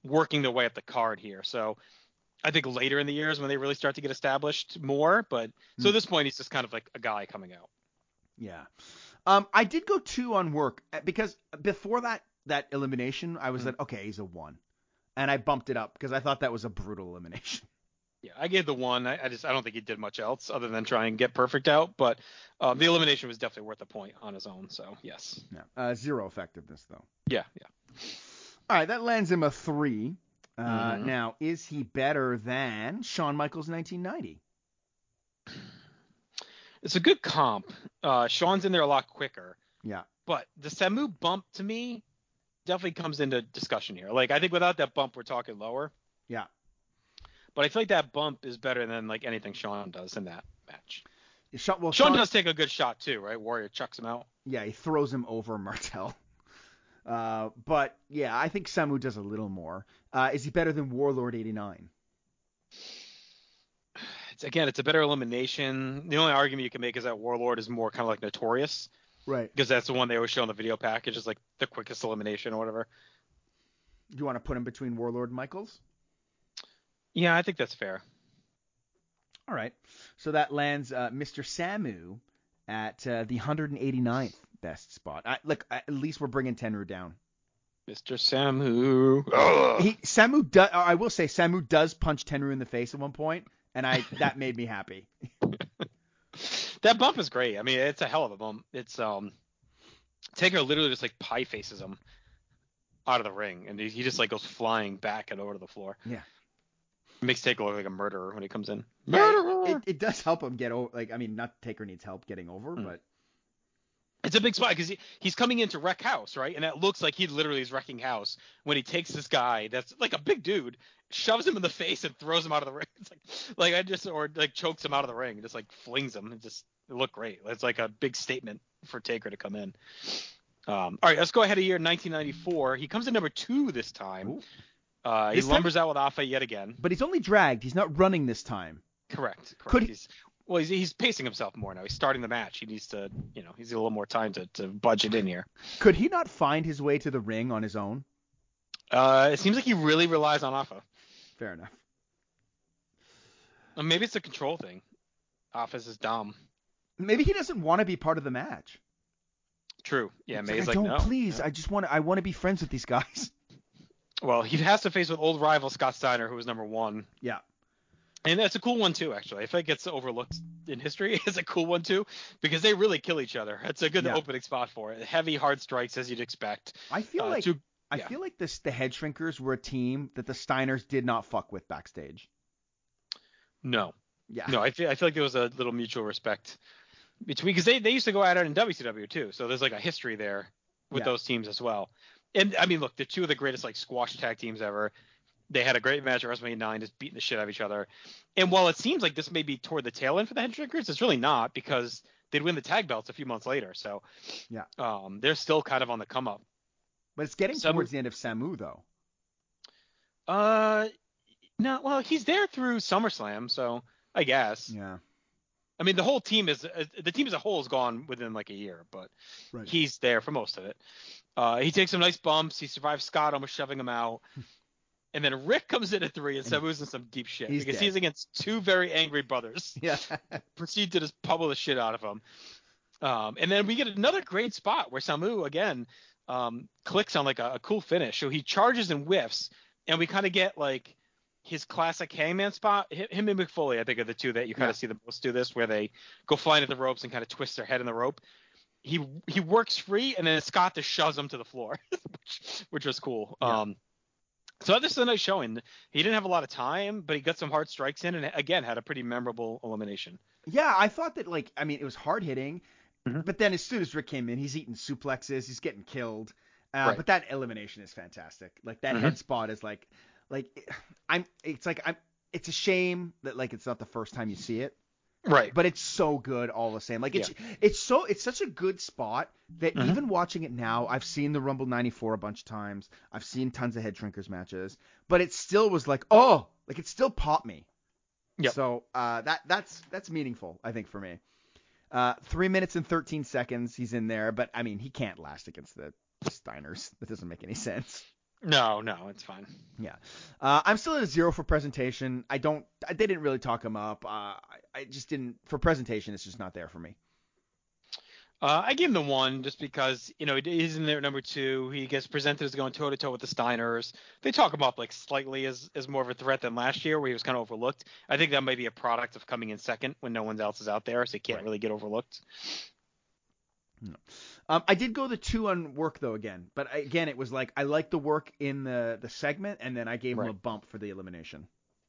working their way up the card here. So I think later in the years when they really start to get established more. But so Hmm. at this point, he's just kind of like a guy coming out. Yeah. Um, I did go two on work uh, because before that that elimination, I was Mhm. like, okay, he's a one, and I bumped it up because I thought that was a brutal elimination. Yeah, I gave the one. I, I just I don't think he did much else other than try and get perfect out. But um, the elimination was definitely worth a point on his own. So yes. Yeah. Uh, zero effectiveness though. Yeah, yeah. All right, that lands him a three. Uh, Mhm. Now, is he better than Shawn Michaels 1990? It's a good comp. Uh, Shawn's in there a lot quicker, Yeah. but the Samu bump to me definitely comes into discussion here. Like I think without that bump, we're talking lower. Yeah. But I feel like that bump is better than like anything Shawn does in that match. Shawn, well, Sean Shawn- does take a good shot too, right? Warrior chucks him out. Yeah, he throws him over Martel. Uh, but yeah, I think Samu does a little more. Uh, is he better than Warlord 89? It's again, it's a better elimination. The only argument you can make is that Warlord is more kind of like notorious. Right. because that's the one they always show in the video package is like the quickest elimination or whatever. Do you want to put him between Warlord and Michaels? Yeah, I think that's fair. All right. So that lands uh, Mr. Samu at uh, the 189th best spot. I, look, at least we're bringing Tenryu down. Mr. Samu. Ugh. He Samu does. I will say Samu does punch Tenryu in the face at one point, and I that made me happy. that bump is great. I mean, it's a hell of a bump. It's um, Taker literally just like pie faces him out of the ring, and he, he just like goes flying back and over to the floor. Yeah. Makes Taker look like a murderer when he comes in. Yeah, Murderer. it, it does help him get over. Like I mean, not Taker needs help getting over, Hmm. but It's a big spot because he, he's coming into wreck house, right? And that looks like he literally is wrecking house when he takes this guy that's like a big dude, shoves him in the face and throws him out of the ring. It's like like I just or like chokes him out of the ring, just like flings him. It just it looked great. It's like a big statement for Taker to come in. Um, all right, let's go ahead of year 1994. He comes in number two this time. Uh, he This time- out with Alpha yet again. but he's only dragged. He's not running this time. Correct. Correct. Could he- well, he's, he's pacing himself more now. He's starting the match. He needs to, you know, he's a little more time to, to budget in here. Could he not find his way to the ring on his own? Uh, it seems like he really relies on Alpha. Fair enough. Maybe it's a control thing. off is dumb. Maybe he doesn't want to be part of the match. True. Yeah, May's like, like, I don't no. please. I just want to. I want to be friends with these guys. Well, he has to face with old rival Scott Steiner, who was number one. Yeah. And that's a cool one too, actually. I feel it gets overlooked in history. It's a cool one too because they really kill each other. It's a good Yeah. opening spot for it. Heavy, hard strikes as you'd expect. I feel Uh, like two- I yeah. feel like this the head shrinkers were a team that the Steiners did not fuck with backstage. no, Yeah. no, I feel I feel like there was a little mutual respect between because they they used to go at it in WCW too. So there's like a history there with Yeah. those teams as well. And I mean, look, they're two of the greatest like squash tag teams ever. They had a great match at WrestleMania 9, just beating the shit out of each other. And while it seems like this may be toward the tail end for the Head Shrinkers, it's really not because they'd win the tag belts a few months later. So Yeah. um, they're still kind of on the come up. But it's getting Samu- towards the end of Samu though. Uh, no, well, he's there through SummerSlam, so I guess. Yeah. I mean, the whole team is uh, the team as a whole is gone within like a year, but Right. he's there for most of it. Uh, he takes some nice bumps. He survives Scott almost shoving him out. And then Rick comes in at three, and Samu's in some deep shit He's because dead. he's against two very angry brothers. Yeah. Proceed to just pummel the shit out of him. Um, and then we get another great spot where Samu again um, clicks on like a, a cool finish. So he charges and whiffs, and we kind of get like his classic hangman spot. Hi- Him and Mick Foley, I think, are the two that you kind Yeah. of see the most do this, where they go flying at the ropes and kind of twist their head in the rope. He he works free, and then Scott just shoves him to the floor, which, which was cool. Yeah. Um, so this is a nice showing. He didn't have a lot of time, but he got some hard strikes in, and again had a pretty memorable elimination. Yeah, I thought that like I mean it was hard hitting, Mhm. but then as soon as Rick came in, he's eating suplexes, he's getting killed. Uh, Right. But that elimination is fantastic. Like that Mhm. head spot is like, like I'm. It's like I'm. It's a shame that like it's not the first time you see it, Right. but it's so good all the same. Like it's it's so it's such a good spot that Mhm. even watching it now, I've seen the Rumble '94 a bunch of times. I've seen tons of head shrinkers matches, but it still was like oh, like it still popped me. Yep. So uh, that that's that's meaningful, I think, for me. Uh, three minutes and 13 seconds he's in there, but I mean he can't last against the Steiners. That doesn't make any sense. No, no, it's fine. Yeah. Uh, I'm still at a zero for presentation. I don't. I, they didn't really talk him up. Uh, I, just didn't. For presentation, it's just not there for me. Uh, I gave him the one just because you know he's in there at number two. He gets presented as going toe to toe with the Steiners. They talk him up like slightly as as more of a threat than last year, where he was kind of overlooked. I think that might be a product of coming in second when no one else is out there, so he can't Right. really get overlooked. Um, I did go the two on work though again, but I, again it was like I liked the work in the the segment, and then I gave him a bump for the elimination.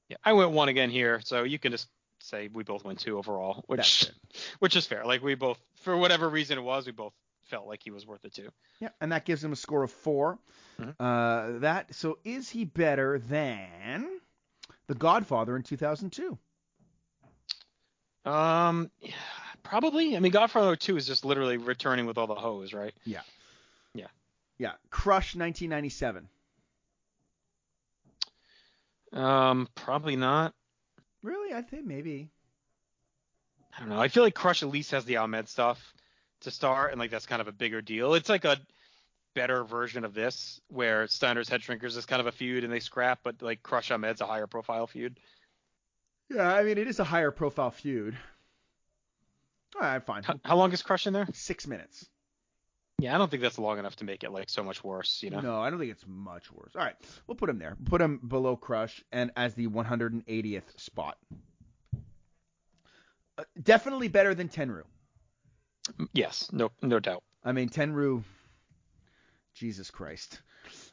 Yeah, I went one again here, so you can just say we both went two overall, which which is fair. Like we both, for whatever reason it was, we both felt like he was worth it too. Yeah, and that gives him a score of 4 Mhm. Uh, that so is he better than the Godfather in 2002? Um, yeah, probably. I mean, Godfather Two is just literally returning with all the hoes, right? Yeah. Yeah. Yeah, Crush 1997. Um, probably not. Really, I think maybe. I don't know. I feel like Crush at least has the Ahmed stuff to start, and like that's kind of a bigger deal. It's like a better version of this, where Steiner's Head Shrinkers is kind of a feud and they scrap, but like Crush Ahmed's a higher profile feud. Yeah, I mean it is a higher profile feud. Ah, All right, fine. How, how long is Crush in there? Six minutes. Yeah, I don't think that's long enough to make it like so much worse, you know. No, I don't think it's much worse. All right, we'll put him there. Put him below Crush and as the 180th spot. Uh, definitely better than Tenryu. Yes, no, no doubt. I mean Tenryu. Jesus Christ.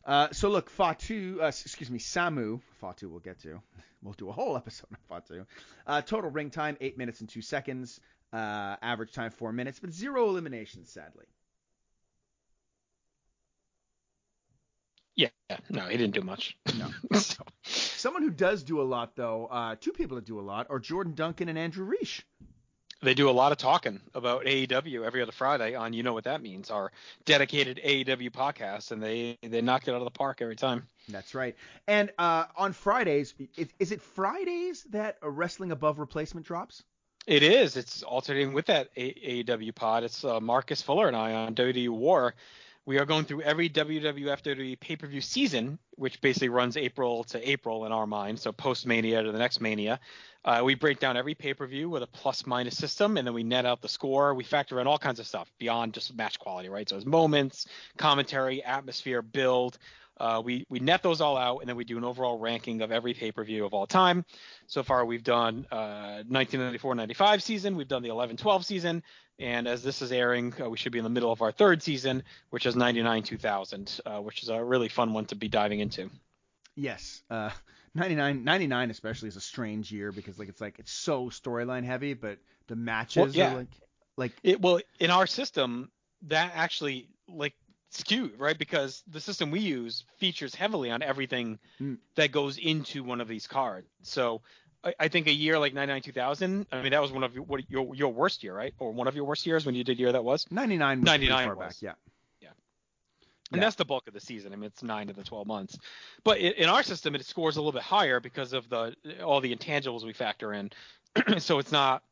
Uh, so look, Fatu, uh, excuse me, Samu, Fatu we'll get to. We'll do a whole episode on Fatu. Uh, total ring time, 8 minutes and 2 seconds. Uh, average time, 4 minutes, but zero eliminations, sadly. Yeah, no, he didn't do much. No. So, Someone who does do a lot, though, uh, two people that do a lot are Jordan Duncan and Andrew Reich. they do a lot of talking about AEW every other Friday on you know what that means, our dedicated AEW podcast, and they they knock it out of the park every time. That's right. And uh, on Fridays, is, is it Fridays that a Wrestling Above replacement drops? It is. It's alternating with that AEW pod. It's uh, Marcus Fuller and I on WWE War. We are going through every WWF WWE pay per view season, which basically runs April to April in our mind, so post Mania to the next Mania. Uh, we break down every pay per view with a plus minus system, and then we net out the score. We factor in all kinds of stuff beyond just match quality, right? So it's moments, commentary, atmosphere, build. Uh, we we net those all out, and then we do an overall ranking of every pay per view of all time. So far, we've done uh, 1994-95 season, we've done the 11-12 season, and as this is airing, uh, we should be in the middle of our third season, which is 99-2000, uh, which is a really fun one to be diving into. Yes. Uh, 99, 99 especially is a strange year because like it's like it's so storyline heavy, but the matches well, yeah. are like like it. Well, in our system, that actually like skewed, right? Because the system we use features heavily on everything mm. that goes into one of these cards. So I, I think a year like 99 2000, I mean that was one of your what, your your worst year, right? Or one of your worst years when you did year that was 99. Was 99 was. Back, yeah. Yeah. And yeah. that's the bulk of the season. I mean, it's nine of the 12 months. But in our system, it scores a little bit higher because of the all the intangibles we factor in. so it's not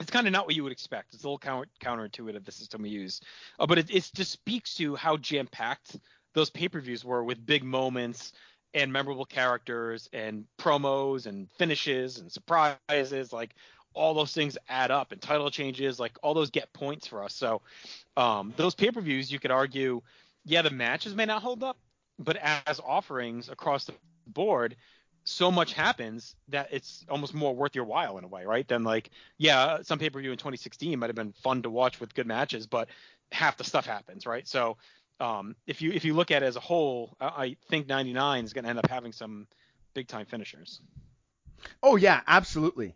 it's kind of not what you would expect. It's a little counter, counterintuitive the system we use, uh, but it, it just speaks to how jam packed those pay per views were with big moments and memorable characters and promos and finishes and surprises. Like all those things add up and title changes, like all those get points for us. So um, those pay per views, you could argue, yeah, the matches may not hold up, but as offerings across the board, so much happens that it's almost more worth your while in a way, right? Than like, yeah, some pay per view in 2016 might have been fun to watch with good matches, but half the stuff happens, right? So um, if you if you look at it as a whole, I think 99 is going to end up having some big time finishers. Oh yeah, absolutely,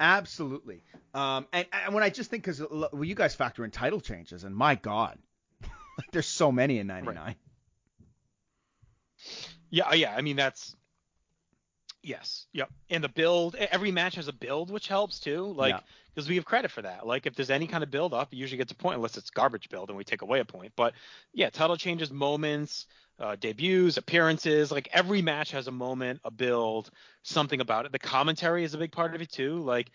absolutely. Um, and, and when I just think because well, you guys factor in title changes, and my God, there's so many in 99. Right. Yeah, yeah. I mean that's Yes. Yep. And the build, every match has a build, which helps too. Like, because yeah. we have credit for that. Like, if there's any kind of build up, it usually gets a point unless it's garbage build and we take away a point. But yeah, title changes, moments, uh, debuts, appearances. Like every match has a moment, a build, something about it. The commentary is a big part of it too. Like,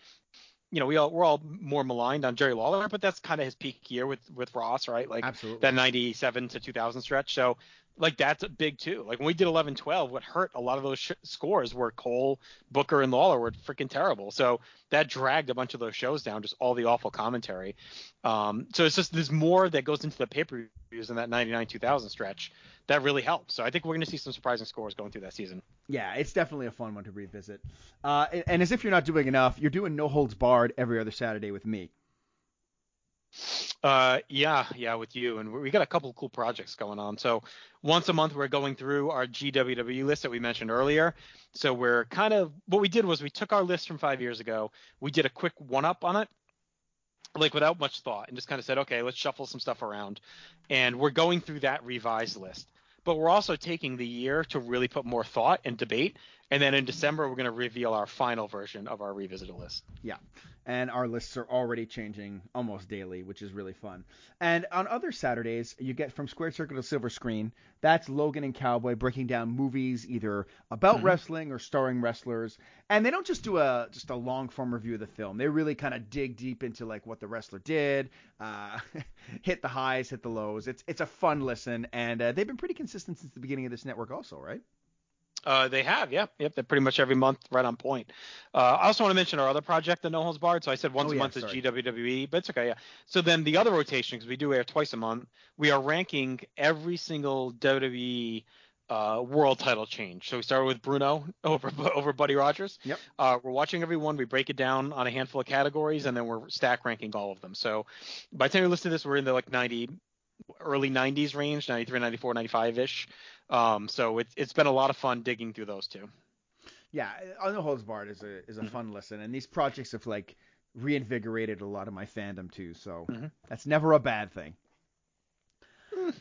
you know, we all we're all more maligned on Jerry Lawler, but that's kind of his peak year with with Ross, right? Like Absolutely. that 97 to 2000 stretch. So like that's big too. Like when we did 11 12, what hurt a lot of those sh- scores were Cole, Booker, and Lawler were freaking terrible. So that dragged a bunch of those shows down, just all the awful commentary. Um, so it's just there's more that goes into the pay per views in that 99 2000 stretch that really helps. So I think we're going to see some surprising scores going through that season. Yeah, it's definitely a fun one to revisit. Uh, and, and as if you're not doing enough, you're doing No Holds Barred every other Saturday with me. Uh, yeah, yeah, with you, and we got a couple cool projects going on. So once a month, we're going through our GWW list that we mentioned earlier. So we're kind of what we did was we took our list from five years ago, we did a quick one up on it, like without much thought, and just kind of said, okay, let's shuffle some stuff around, and we're going through that revised list. But we're also taking the year to really put more thought and debate and then in December, we're going to reveal our final version of our revisited list. Yeah. And our lists are already changing almost daily, which is really fun. And on other Saturdays, you get from Square Circle to Silver Screen. That's Logan and Cowboy breaking down movies either about mm-hmm. wrestling or starring wrestlers. And they don't just do a just a long form review of the film. They really kind of dig deep into like what the wrestler did, uh, hit the highs, hit the lows. It's it's a fun listen, and uh, they've been pretty consistent since the beginning of this network, also, right? Uh, they have, yep, yep. They're pretty much every month, right on point. Uh, I also want to mention our other project, the No Holds Barred. So I said once oh, a yeah, month sorry. is GWWE, but it's okay, yeah. So then the other rotation, because we do air twice a month, we are ranking every single WWE uh, world title change. So we started with Bruno over over Buddy Rogers. Yep. Uh, we're watching every one. We break it down on a handful of categories, and then we're stack ranking all of them. So by the time you listen to this, we're in the like 90 early 90s range, 93, 94, 95 ish. Um, so it's it's been a lot of fun digging through those two. Yeah, On the Holds Barred is a is a mm-hmm. fun listen, and these projects have like reinvigorated a lot of my fandom too. So mm-hmm. that's never a bad thing. Mm.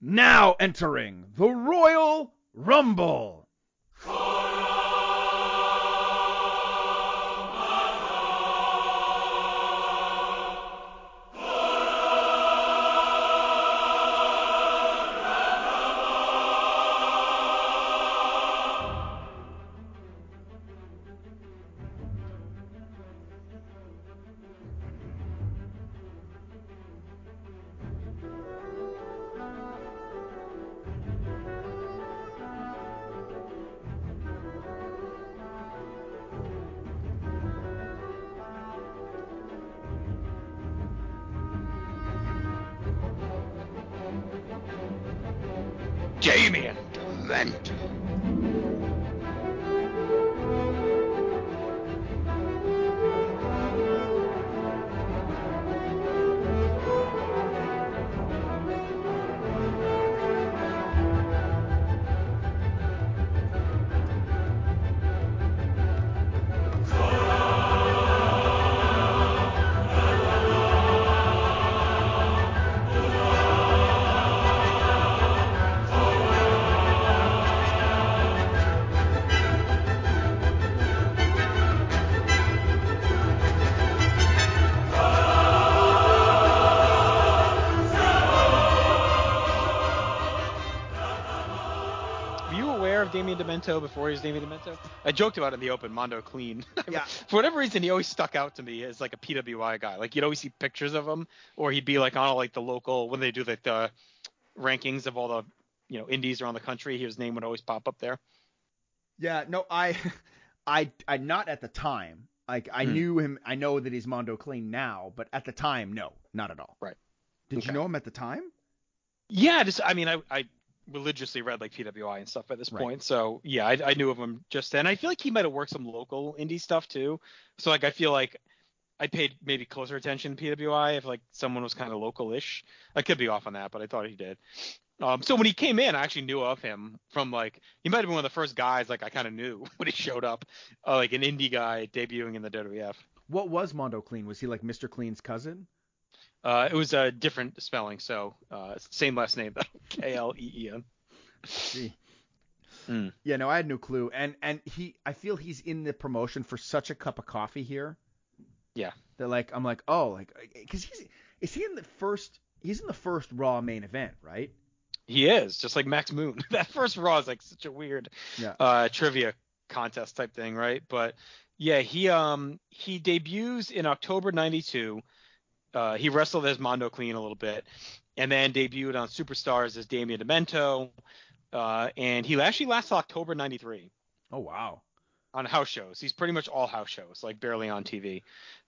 Now entering the Royal Rumble. Demento before he was Damien Demento? I joked about it in the open, Mondo Kleen. Yeah. For whatever reason, he always stuck out to me as like a PWI guy. Like you'd always see pictures of him, or he'd be like on like the local when they do like the rankings of all the you know indies around the country. His name would always pop up there. Yeah, no, I, I, I not at the time. Like I Hmm. knew him. I know that he's Mondo Kleen now, but at the time, no, not at all. Right. Did you know him at the time? Yeah, just I mean I I religiously read like PWI and stuff by this Right. point, so yeah, I, I knew of him just then. I feel like he might have worked some local indie stuff too. So like I feel like I paid maybe closer attention to PWI if like someone was kind of local-ish. I could be off on that, but I thought he did. Um, so when he came in, I actually knew of him from like he might have been one of the first guys like I kind of knew when he showed up, uh, like an indie guy debuting in the WWF. What was Mondo Kleen? Was he like Mr. Clean's cousin? Uh, it was a different spelling, so uh, same last name though, K L E E N. Mm. Yeah, no, I had no clue. And and he, I feel he's in the promotion for such a cup of coffee here. Yeah. That like I'm like oh like because he's is he in the first he's in the first Raw main event right? He is just like Max Moon. that first Raw is like such a weird Yeah. uh, trivia contest type thing, right? But yeah, he um he debuts in October '92. Uh, he wrestled as Mondo Kleen a little bit, and then debuted on Superstars as Damien Demento. Uh, and he actually lasts October '93 Oh wow. on house shows. He's pretty much all house shows, like barely on TV.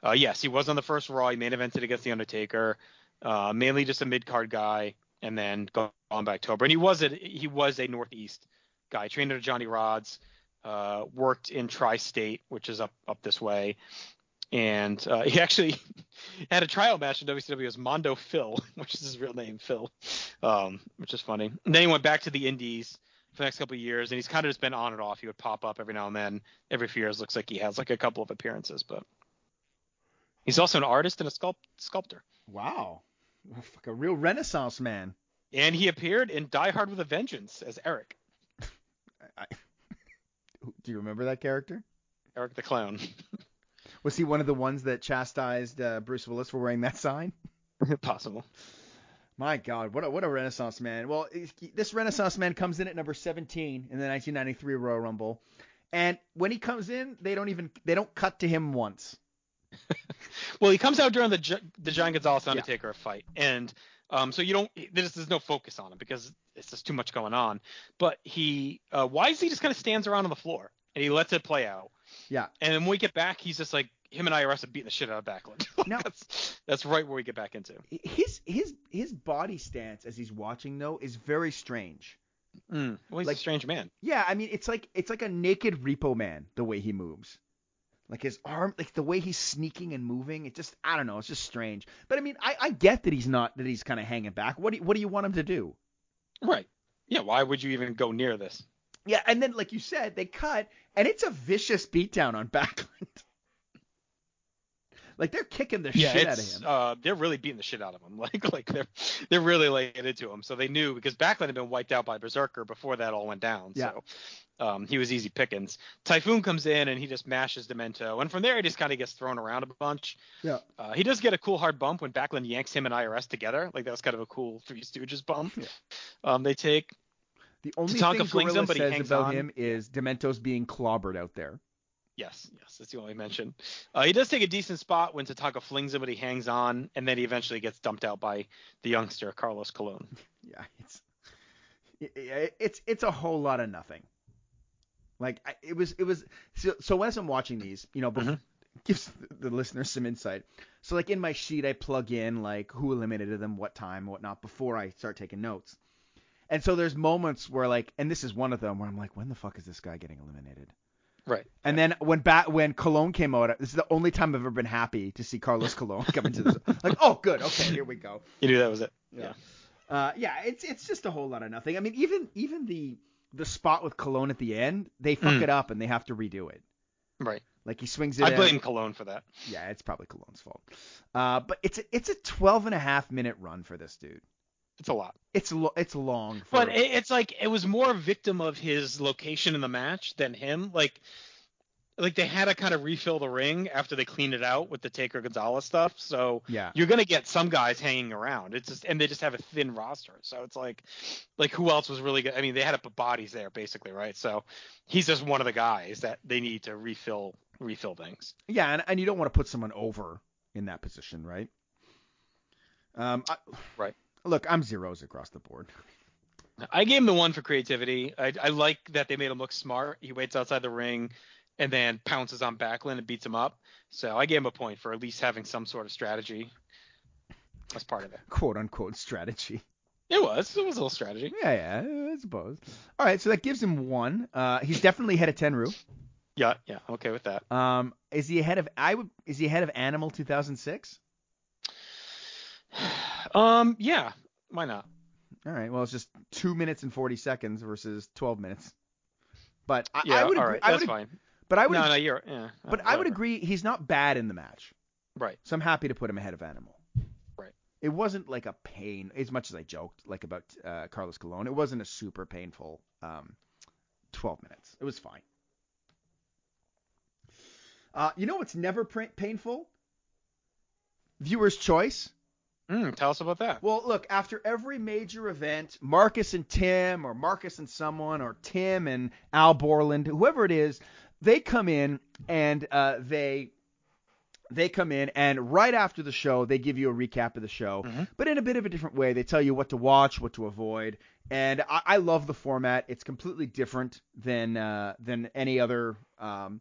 Uh, yes, he was on the first Raw. He main evented against The Undertaker, uh, mainly just a mid card guy, and then go on by October. And he was a he was a Northeast guy, trained under Johnny Rodz, uh, worked in Tri-State, which is up up this way, and uh, he actually had a trial match in WCW as Mondo Phil, which is his real name, Phil, um, which is funny. And then he went back to the Indies for the next couple of years, and he's kind of just been on and off. He would pop up every now and then. Every few years, looks like he has like a couple of appearances, but he's also an artist and a sculpt- sculptor. Wow. Like a real Renaissance man. And he appeared in Die Hard with a Vengeance as Eric, I, do you remember that character? Eric the Clown. Was he one of the ones that chastised uh, Bruce Willis for wearing that sign? Possible. My God, what a what a Renaissance man. Well, this Renaissance man comes in at number 17 in the 1993 Royal Rumble, and when he comes in, they don't even they don't cut to him once. Well, he comes out during the the Giant Gonzalez Undertaker fight, and um, so you don't there's, there's no focus on him because it's just too much going on. But he uh, wisely just kind of stands around on the floor and he lets it play out. Yeah. And then when we get back, he's just like him and IRS are beating the shit out of Backlund. Now- that's that's right where we get back into. His his his body stance as he's watching though is very strange. Mm. Well, he's Like- a strange man. Yeah, I mean it's like it's like a naked repo man the way he moves. Like his arm, like the way he's sneaking and moving, it just I don't know, it's just strange. But I mean, I, I get that he's not that he's kind of hanging back. What do you, what do you want him to do? Right. Yeah. Why would you even go near this? Yeah, and then like you said, they cut, and it's a vicious beatdown on Backlund. like they're kicking the yeah, shit out of him. uh, they're really beating the shit out of him. Like, like they're they're really laying into him. So they knew because Backlund had been wiped out by Berserker before that all went down. Yeah. So um, he was easy pickings. Typhoon comes in and he just mashes Demento, and from there he just kind of gets thrown around a bunch. Yeah. Uh, he does get a cool hard bump when Backlund yanks him and IRS together. Like that was kind of a cool Three Stooges bump. Yeah. Um, they take. The only Tatanka thing flings Gorilla him, says about on. him is Demento's being clobbered out there. Yes, yes, that's the only mention. Uh, he does take a decent spot when Tatanka flings him, but he hangs on, and then he eventually gets dumped out by the youngster Carlos Colon. Yeah, it's it's it's a whole lot of nothing. Like I- it was it was so, so as I'm watching these, you know, Mhm. gives the listeners some insight. So like in my sheet, I plug in like who eliminated them, what time, whatnot before I start taking notes. And so there's moments where like, and this is one of them where I'm like, when the fuck is this guy getting eliminated? Right. And then when bat when Colon came out, this is the only time I've ever been happy to see Carlos Colon come into this. Like, oh, good, okay, here we go. You knew that was it. Yeah. Uh, yeah, it's it's just a whole lot of nothing. I mean, even even the the spot with Colon at the end, they fuck Mm. it up and they have to redo it. Right. Like he swings it. I in. blame Colon for that. Yeah, it's probably Colon's fault. Uh, but it's a, it's a 12 and a half minute run for this dude. It's a lot. It's lo- it's long. For, But it, it's like it was more a victim of his location in the match than him. Like, like they had to kind of refill the ring after they cleaned it out with the Taker Gonzalez stuff. So yeah, you're gonna get some guys hanging around. It's just and they just have a thin roster. So it's like, like who else was really good? I mean, they had to put bodies there basically, right? So he's just one of the guys that they need to refill refill things. yeah, and, and you don't want to put someone over in that position, right? Um, I, Right. Look, I'm zeros across the board. I gave him the one for creativity. I, I like that they made him look smart. He waits outside the ring and then pounces on Backlund and beats him up. So I gave him a point for at least having some sort of strategy. That's part of it. Quote unquote strategy. It was. It was a little strategy. Yeah, yeah, I suppose. All right, so that gives him one. Uh, he's definitely ahead of Tenryu. Yeah, yeah. I'm okay with that. Um, is he ahead of I would? Is he ahead of Animal 2006? Um, yeah. Why not? All right. Well, it's just two minutes and 40 seconds versus 12 minutes. But I, Yeah, I would all agree. right. I That's would, fine. But I would. no, no, you're. Yeah. but uh, I would agree. He's not bad in the match. Right. So I'm happy to put him ahead of Animal. Right. It wasn't like a pain, as much as I joked like about uh, Carlos Colon. It wasn't a super painful um, 12 minutes. It was fine. Uh, you know what's never painful? Viewer's choice. Mm, tell us about that. Well, look, after every major event, Marcus and Tim, or Marcus and someone, or Tim and Al Borland, whoever it is, they come in and uh, they they come in and right after the show they give you a recap of the show, Mhm. but in a bit of a different way. They tell you what to watch, what to avoid, and I, I love the format. It's completely different than uh, than any other. Um,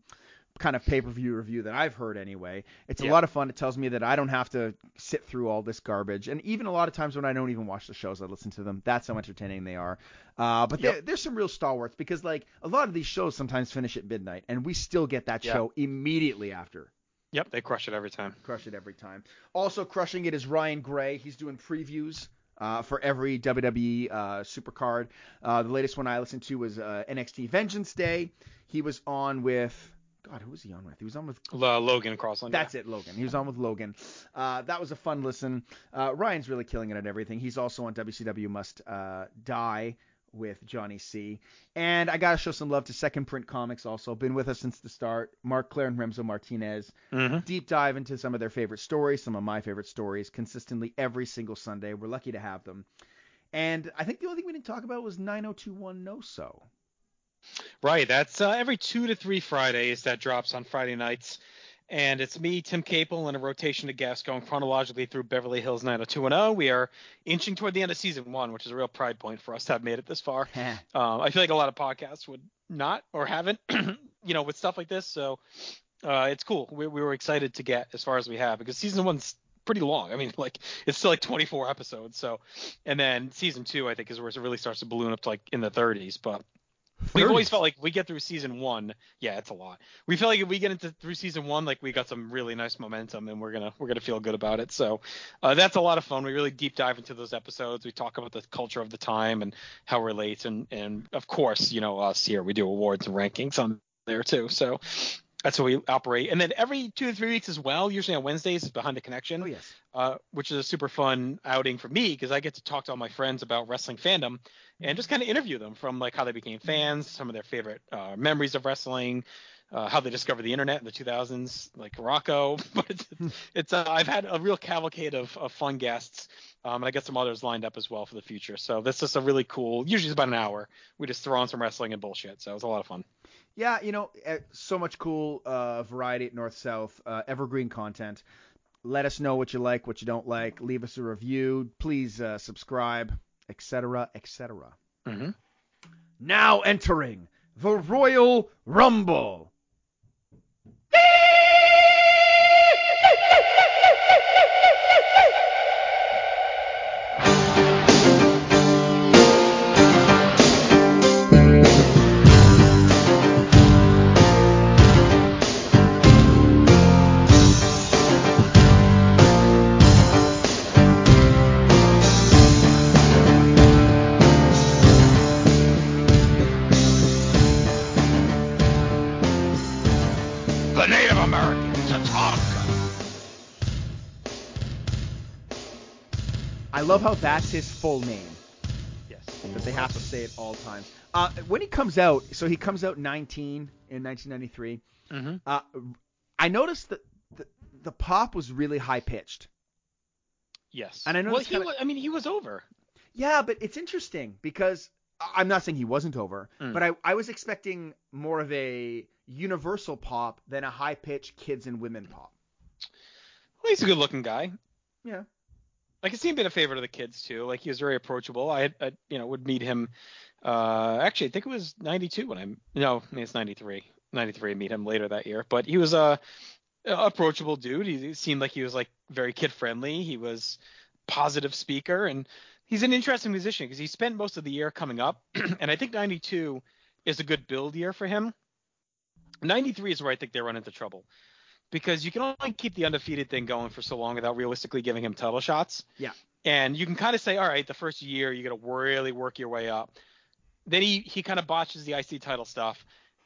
kind of pay-per-view review that I've heard anyway. It's a Yeah. lot of fun. It tells me that I don't have to sit through all this garbage. And even a lot of times when I don't even watch the shows, I listen to them. That's how entertaining they are. Uh, but Yep. there, there's some real stalwarts because like a lot of these shows sometimes finish at midnight, and we still get that Yeah. show immediately after. Yep, they crush it every time. Crush it every time. Also crushing it is Ryan Gray. He's doing previews. Uh, for every WWE uh, supercard. Uh, the latest one I listened to was uh, NXT Vengeance Day. He was on with God, who was he on with? He was on with Uh, Logan Crossland. that's it, Logan. He was on with Logan. Uh, that was a fun listen. Uh, Ryan's really killing it at everything. He's also on WCW Must uh, Die with Johnny C. And I gotta show some love to Second Print Comics. Also been with us since the start. Mark Claire and Remzo Martinez. hmm Deep dive into some of their favorite stories, some of my favorite stories, consistently every single Sunday. We're lucky to have them. And I think the only thing we didn't talk about was 9021 No So. Right. That's uh, every two to three Fridays that drops on Friday nights. And it's me, Tim Capel, and a rotation of guests going chronologically through Beverly Hills 90210. We are inching toward the end of season one, which is a real pride point for us to have made it this far. Um, I feel like a lot of podcasts would not or haven't, you know, with stuff like this. So uh, it's cool. We, we were excited to get as far as we have because season one's pretty long. I mean, like it's still like 24 episodes. So, and then season two, I think, is where it really starts to balloon up to like in the 30s. But we've always felt like we get through season one. Yeah, it's a lot. We feel like if we get into through season one, like we got some really nice momentum, and we're gonna we're gonna feel good about it. So uh, that's a lot of fun. We really deep dive into those episodes. We talk about the culture of the time and how it relates, and and of course, you know, us here we do awards and rankings on there too. So. That's how we operate, and then every two to three weeks as well. Usually on Wednesdays is Behind the Connection Oh, yes. uh, which is a super fun outing for me because I get to talk to all my friends about wrestling fandom and just kind of interview them from like how they became fans, some of their favorite uh, memories of wrestling, uh, how they discovered the internet in the 2000s, like Rocco. but it's, it's uh, I've had a real cavalcade of, of fun guests, um, and I got some others lined up as well for the future. So this is a really cool. Usually it's about an hour. We just throw on some wrestling and bullshit. So it was a lot of fun. Yeah, you know, eh, so much cool uh, variety at North South, uh, evergreen content. Let us know what you like, what you don't like. Leave us a review. Please uh, subscribe, etc., etc. Mm-hmm. Now entering the Royal Rumble. I love how that's his full name. Yes. That they have to say at all times. Uh, when he comes out, so he comes out 19 in 1993. Mm-hmm. Uh, I noticed that the, the pop was really high pitched. Yes. And I know Well, he kinda- was, I mean, he was over. Yeah, but it's interesting because I- I'm not saying he wasn't over, Mm. but I, I was expecting more of a universal pop than a high pitched kids and women pop. Well, he's a good-looking guy. Yeah. I can see him being a favorite of the kids too. Like he was very approachable. I, I you know, would meet him. Uh, actually, I think it was '92 when I no, I mean, it's '93. '93. I meet him later that year, but he was a, approachable dude. He seemed like he was like very kid friendly. He was positive speaker, and he's an interesting musician because he spent most of the year coming up, and I think '92 is a good build year for him. '93 is where I think they run into trouble because you can only keep the undefeated thing going for so long without realistically giving him title shots. Yeah. And you can kind of say, all right, the first year you got to really work your way up. Then he he kind of botches the IC title stuff.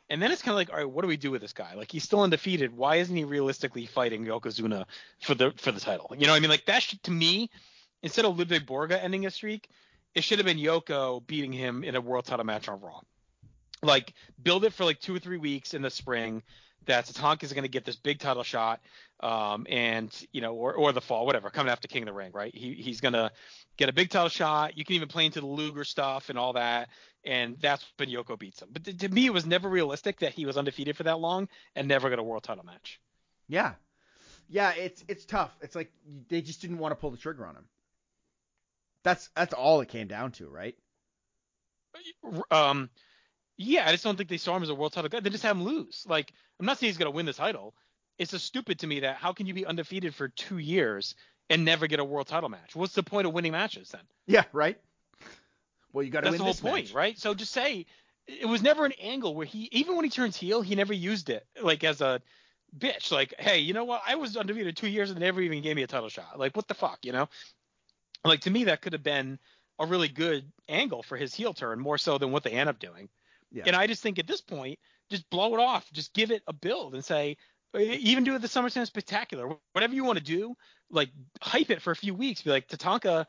And then it's kind of like, all right, what do we do with this guy? Like he's still undefeated. Why isn't he realistically fighting Yokozuna for the for the title? You know, what I mean, like that should, to me, instead of Ludwig Borga ending a streak, it should have been Yoko beating him in a world title match on Raw. Like build it for like two or three weeks in the spring. That Tatanka is going to get this big title shot, um, and you know, or or the fall, whatever, coming after King of the Ring, right? He he's going to get a big title shot. You can even play into the Luger stuff and all that, and that's when Yoko beats him. But to, to me, it was never realistic that he was undefeated for that long and never got a world title match. Yeah. Yeah, it's it's tough. It's like they just didn't want to pull the trigger on him. That's that's all it came down to, right? Um, yeah, I just don't think they saw him as a world title guy. They just have him lose. Like, I'm not saying he's going to win the title. It's just stupid to me that how can you be undefeated for two years and never get a world title match? What's the point of winning matches then? Yeah, right. Well, you got to That's win the whole point, match. right? So just say it was never an angle where he, even when he turns heel, he never used it like as a bitch. Like, hey, you know what? I was undefeated two years and they never even gave me a title shot. Like, what the fuck, you know? Like to me, that could have been a really good angle for his heel turn, more so than what they end up doing. Yeah. And I just think at this point, just blow it off, just give it a build and say, even do it the SummerSlam Spectacular, whatever you want to do, like hype it for a few weeks. Be like, Tatanka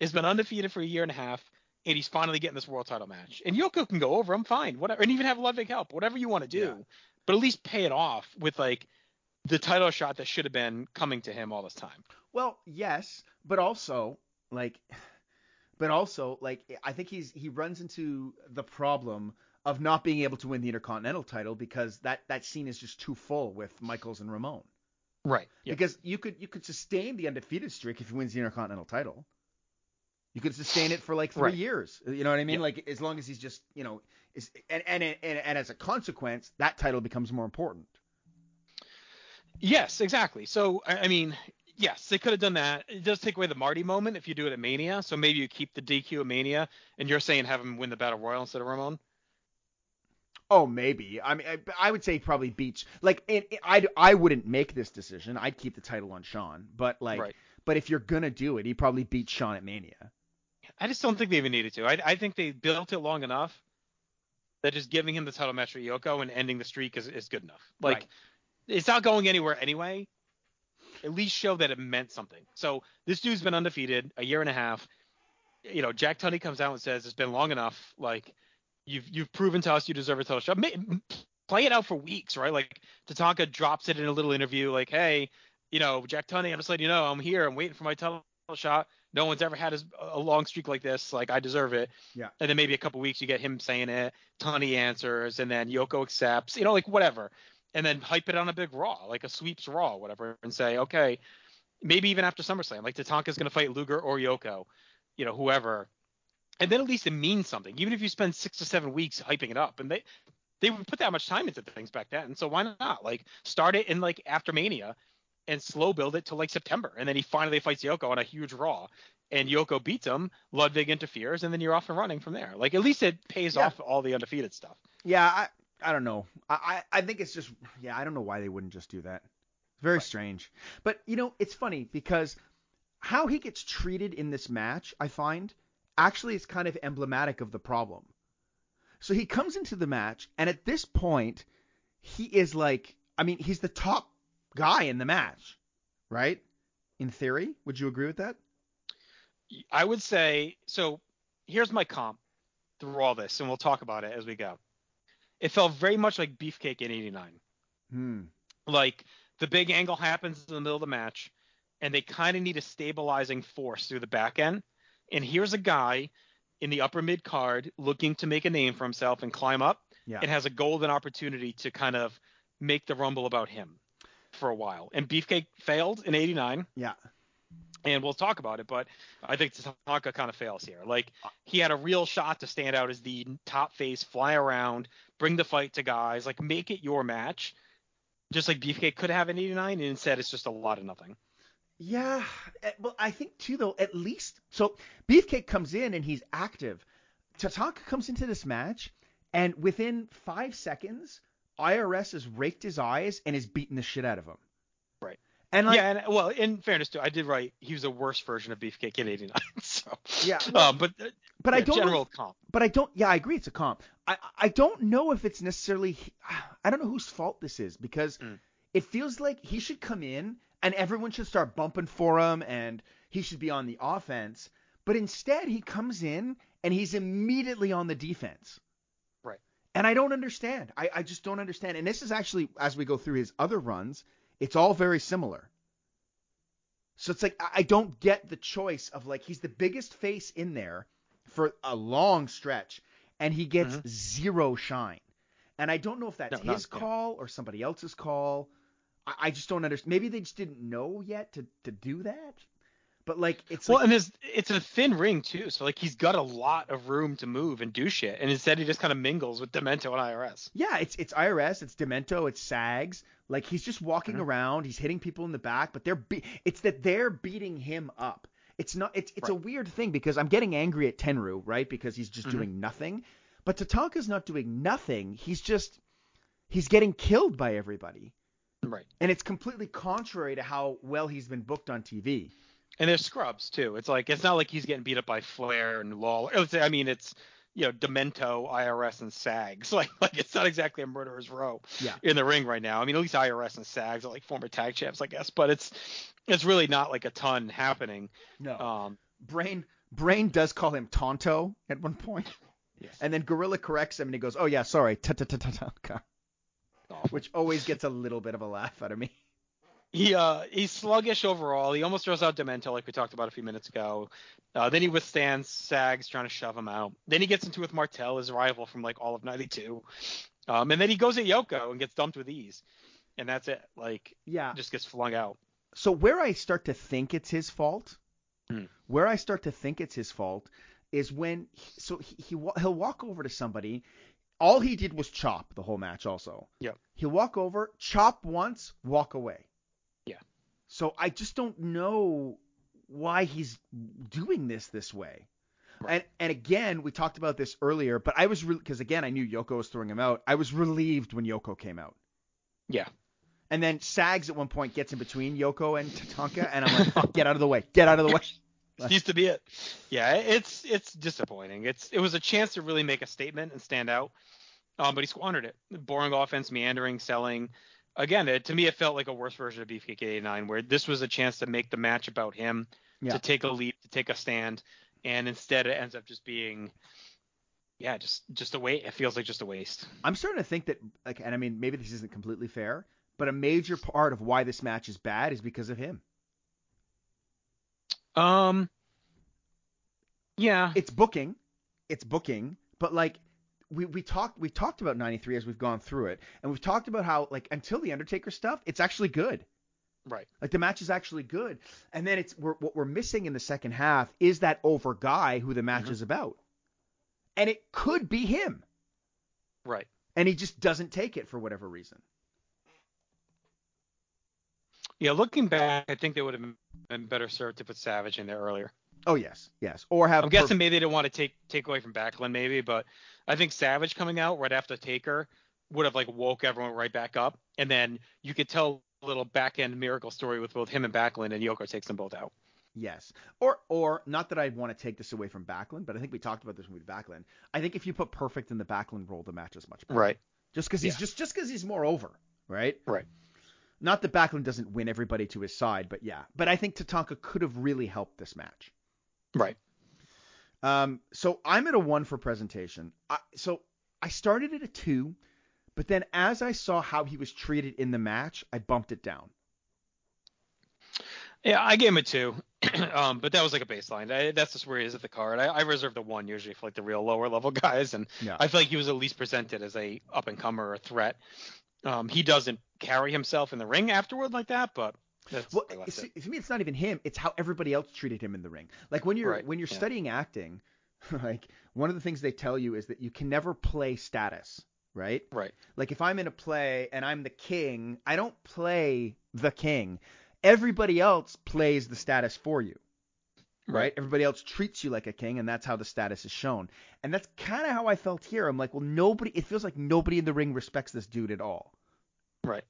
has been undefeated for a year and a half, and he's finally getting this world title match. And Yoko can go over him, fine, whatever, and even have Ludwig help, whatever you want to do, Yeah. but at least pay it off with like the title shot that should have been coming to him all this time. Well, yes, but also like, but also like I think he's he runs into the problem of not being able to win the Intercontinental title because that that scene is just too full with Michaels and Ramon. Right. Because you could you could sustain the undefeated streak if he wins the Intercontinental title. You could sustain it for like three Right. years. You know what I mean? Yep. Like as long as he's just you know is and, and and and as a consequence that title becomes more important. Yes, exactly. So I, I mean, yes, they could have done that. It does take away the Marty moment if you do it at Mania. So maybe you keep the DQ at Mania, and you're saying have him win the Battle Royal instead of Ramon. Oh, maybe. I mean, I, I would say probably beach. Like, it, it- I I wouldn't make this decision. I'd keep the title on Shawn. But like, Right. but if you're gonna do it, he probably beat Shawn at Mania. I just don't think they even needed to. I, I think they built it long enough that just giving him the title match for Yoko and ending the streak is, is good enough. Like, Right. it's not going anywhere anyway. At least show that it meant something. So this dude's been undefeated a year and a half. You know, Jack Tunney comes out and says it's been long enough. Like, you've you've proven to us you deserve a title shot. Ma- Play it out for weeks, right? Like Tatanka drops it in a little interview, like, hey, you know, Jack Tunney, I'm just letting you know I'm here. I'm waiting for my title shot. No one's ever had a long streak like this. Like I deserve it. Yeah. And then maybe a couple weeks you get him saying it. Tunney answers, and then Yoko accepts. You know, like whatever. And then hype it on a big Raw, like a sweeps Raw, whatever, and say, okay, maybe even after SummerSlam, like Tatanka's gonna fight Luger or Yoko, you know, whoever. And then at least it means something, even if you spend six to seven weeks hyping it up. And they they would put that much time into things back then. So why not? Like start it in like after Mania and slow build it till like September. And then he finally fights Yoko on a huge Raw. And Yoko beats him, Ludwig interferes, and then you're off and running from there. Like at least it pays Yeah. off all the undefeated stuff. Yeah, I I don't know. I I I think it's just yeah. I don't know why they wouldn't just do that. It's very strange. But you know, it's funny because how he gets treated in this match, I find, actually is kind of emblematic of the problem. So he comes into the match, and at this point, he is like, I mean, he's the top guy in the match, right? In theory, would you agree with that? I would say so. Here's my comp through all this, and we'll talk about it as we go. It felt very much like Beefcake in '89. Hmm. Like the big angle happens in the middle of the match, and they kind of need a stabilizing force through the back end. And here's a guy in the upper mid card looking to make a name for himself and climb up, Yeah. and has a golden opportunity to kind of make the Rumble about him for a while. And Beefcake failed in '89 Yeah. and we'll talk about it. But I think Tatanka kind of fails here. Like uh, he had a real shot to stand out as the top face, fly around, bring the fight to guys, like make it your match, just like Beefcake could have in '89, and instead it's just a lot of nothing. Yeah, eh, well, I think too though. At least so, Beefcake comes in and he's active. Tatanka comes into this match, and within five seconds, IRS has raked his eyes and is beating the shit out of him. Right. And like, yeah, and well, in fairness too, I did write he was a worse version of Beefcake in '89. So Yeah, well, um, but uh, but I don't. general if- comp. but I don't. Yeah, I agree. It's a comp. I I don't know if it's necessarily. I don't know whose fault this is because Mm. it feels like he should come in and everyone should start bumping for him and he should be on the offense. But instead, he comes in and he's immediately on the defense. Right. And I don't understand. I, I just don't understand. And this is actually, as we go through his other runs, it's all very similar. So it's like, I don't get the choice of like, he's the biggest face in there for a long stretch and he gets zero shine. And I don't know if that's Mm-hmm. No, his not- yeah. call or somebody else's call. I, I just don't understand. Maybe they just didn't know yet to, to do that. But like, it's Well, like, and there's it's a thin ring too, so like he's got a lot of room to move and do shit, and instead he just kind of mingles with Demento and IRS. Yeah, it's it's IRS, it's Demento, it's Sags. Like he's just walking Mhm. around, he's hitting people in the back, but they're be- it's that they're beating him up. It's not it's it's a weird thing because I'm getting angry at Tenryu, right? Because he's just Mhm. doing nothing. But Tatanka's not doing nothing. He's just he's getting killed by everybody. Right. And it's completely contrary to how well he's been booked on TV. And there's scrubs too. It's like it's not like he's getting beat up by Flair and Lawler. I mean, it's you know Demento, IRS, and Sags. Like like it's not exactly a murderer's row Yeah. in the ring right now. I mean, at least IRS and Sags are like former tag champs, I guess. But it's it's really not like a ton happening. No. Um, Brain Brain does call him Tonto at one point. Yes. And then Gorilla corrects him and he goes, "Oh yeah, sorry, ta-ta-ta-ta-ta." awful. Which always gets a little bit of a laugh out of me. He uh he's sluggish overall. He almost throws out Demento like we talked about a few minutes ago. Uh, then he withstands Sags trying to shove him out. Then he gets into with Martel, his rival from like all of '92. Um, and then he goes at Yoko and gets dumped with ease. And that's it. Like Yeah. just gets flung out. So where I start to think it's his fault, Hmm. where I start to think it's his fault is when he, so he, he he'll walk over to somebody. All he did was chop the whole match. Also. Yep. He'll walk over, chop once, walk away. Yeah. So I just don't know why he's doing this this way. Right. And and again, we talked about this earlier, but I was because again I knew Yoko was throwing him out. I was relieved when Yoko came out. Yeah. And then Sags at one point gets in between Yoko and Tatanka, and I'm like, "Fuck, get out of the way, get out of the way. Used to be it. Yeah, it's it's disappointing. It's it was a chance to really make a statement and stand out. Um, but he squandered it. Boring offense, meandering, selling. Again, it, to me, it felt like a worse version of Beefcake 89, where this was a chance to make the match about him, Yeah. to take a leap, to take a stand, and instead it ends up just being, yeah, just just a waste. It feels like just a waste. I'm starting to think that, like, and I mean, maybe this isn't completely fair, but a major part of why this match is bad is because of him. Um. Yeah. It's booking, it's booking, but like. We, we talked we talked about 93 as we've gone through it and we've talked about how like until the Undertaker stuff it's actually good Right. Like the match is actually good, and then it's we're, what we're missing in the second half is that over guy who the match Mhm. is about, and it could be him, Right. and he just doesn't take it for whatever reason. Yeah. Looking back, I think they would have been better served to put Savage in there earlier. Oh yes, yes, or have I'm per- guessing maybe they didn't want to take take away from Backlund, maybe, but I think Savage coming out right after Taker would have like woke everyone right back up, and then you could tell a little back end miracle story with both him and Backlund, and Yoko takes them both out. yes, or or not that I want to take this away from Backlund, but I think we talked about this with Backlund. I think if you put Perfect in the Backlund role, the match is much better. Right. Just because he's Yeah. just just because he's more over, right? Right. Not that Backlund doesn't win everybody to his side, but yeah. But I think Tatanka could have really helped this match. Right. Um, so I'm at a one for presentation. I, so I started at a two, but then as I saw how he was treated in the match, I bumped it down. Yeah, I gave him a two, um, but that was like a baseline. I, that's just where he is at the card. I, I reserve the one usually for like the real lower level guys, and Yeah. I feel like he was at least presented as a up and comer or threat. Um, he doesn't carry himself in the ring afterward like that, but Well, see, to me, it's not even him. It's how everybody else treated him in the ring. Like when you're Right, when you're yeah. studying acting, like one of the things they tell you is that you can never play status, right? Right. Like if I'm in a play and I'm the king, I don't play the king. Everybody else plays the status for you. Right? Everybody else treats you like a king, and that's how the status is shown. And that's kind of how I felt here. I'm like, well, nobody. It feels like nobody in the ring respects this dude at all. Right.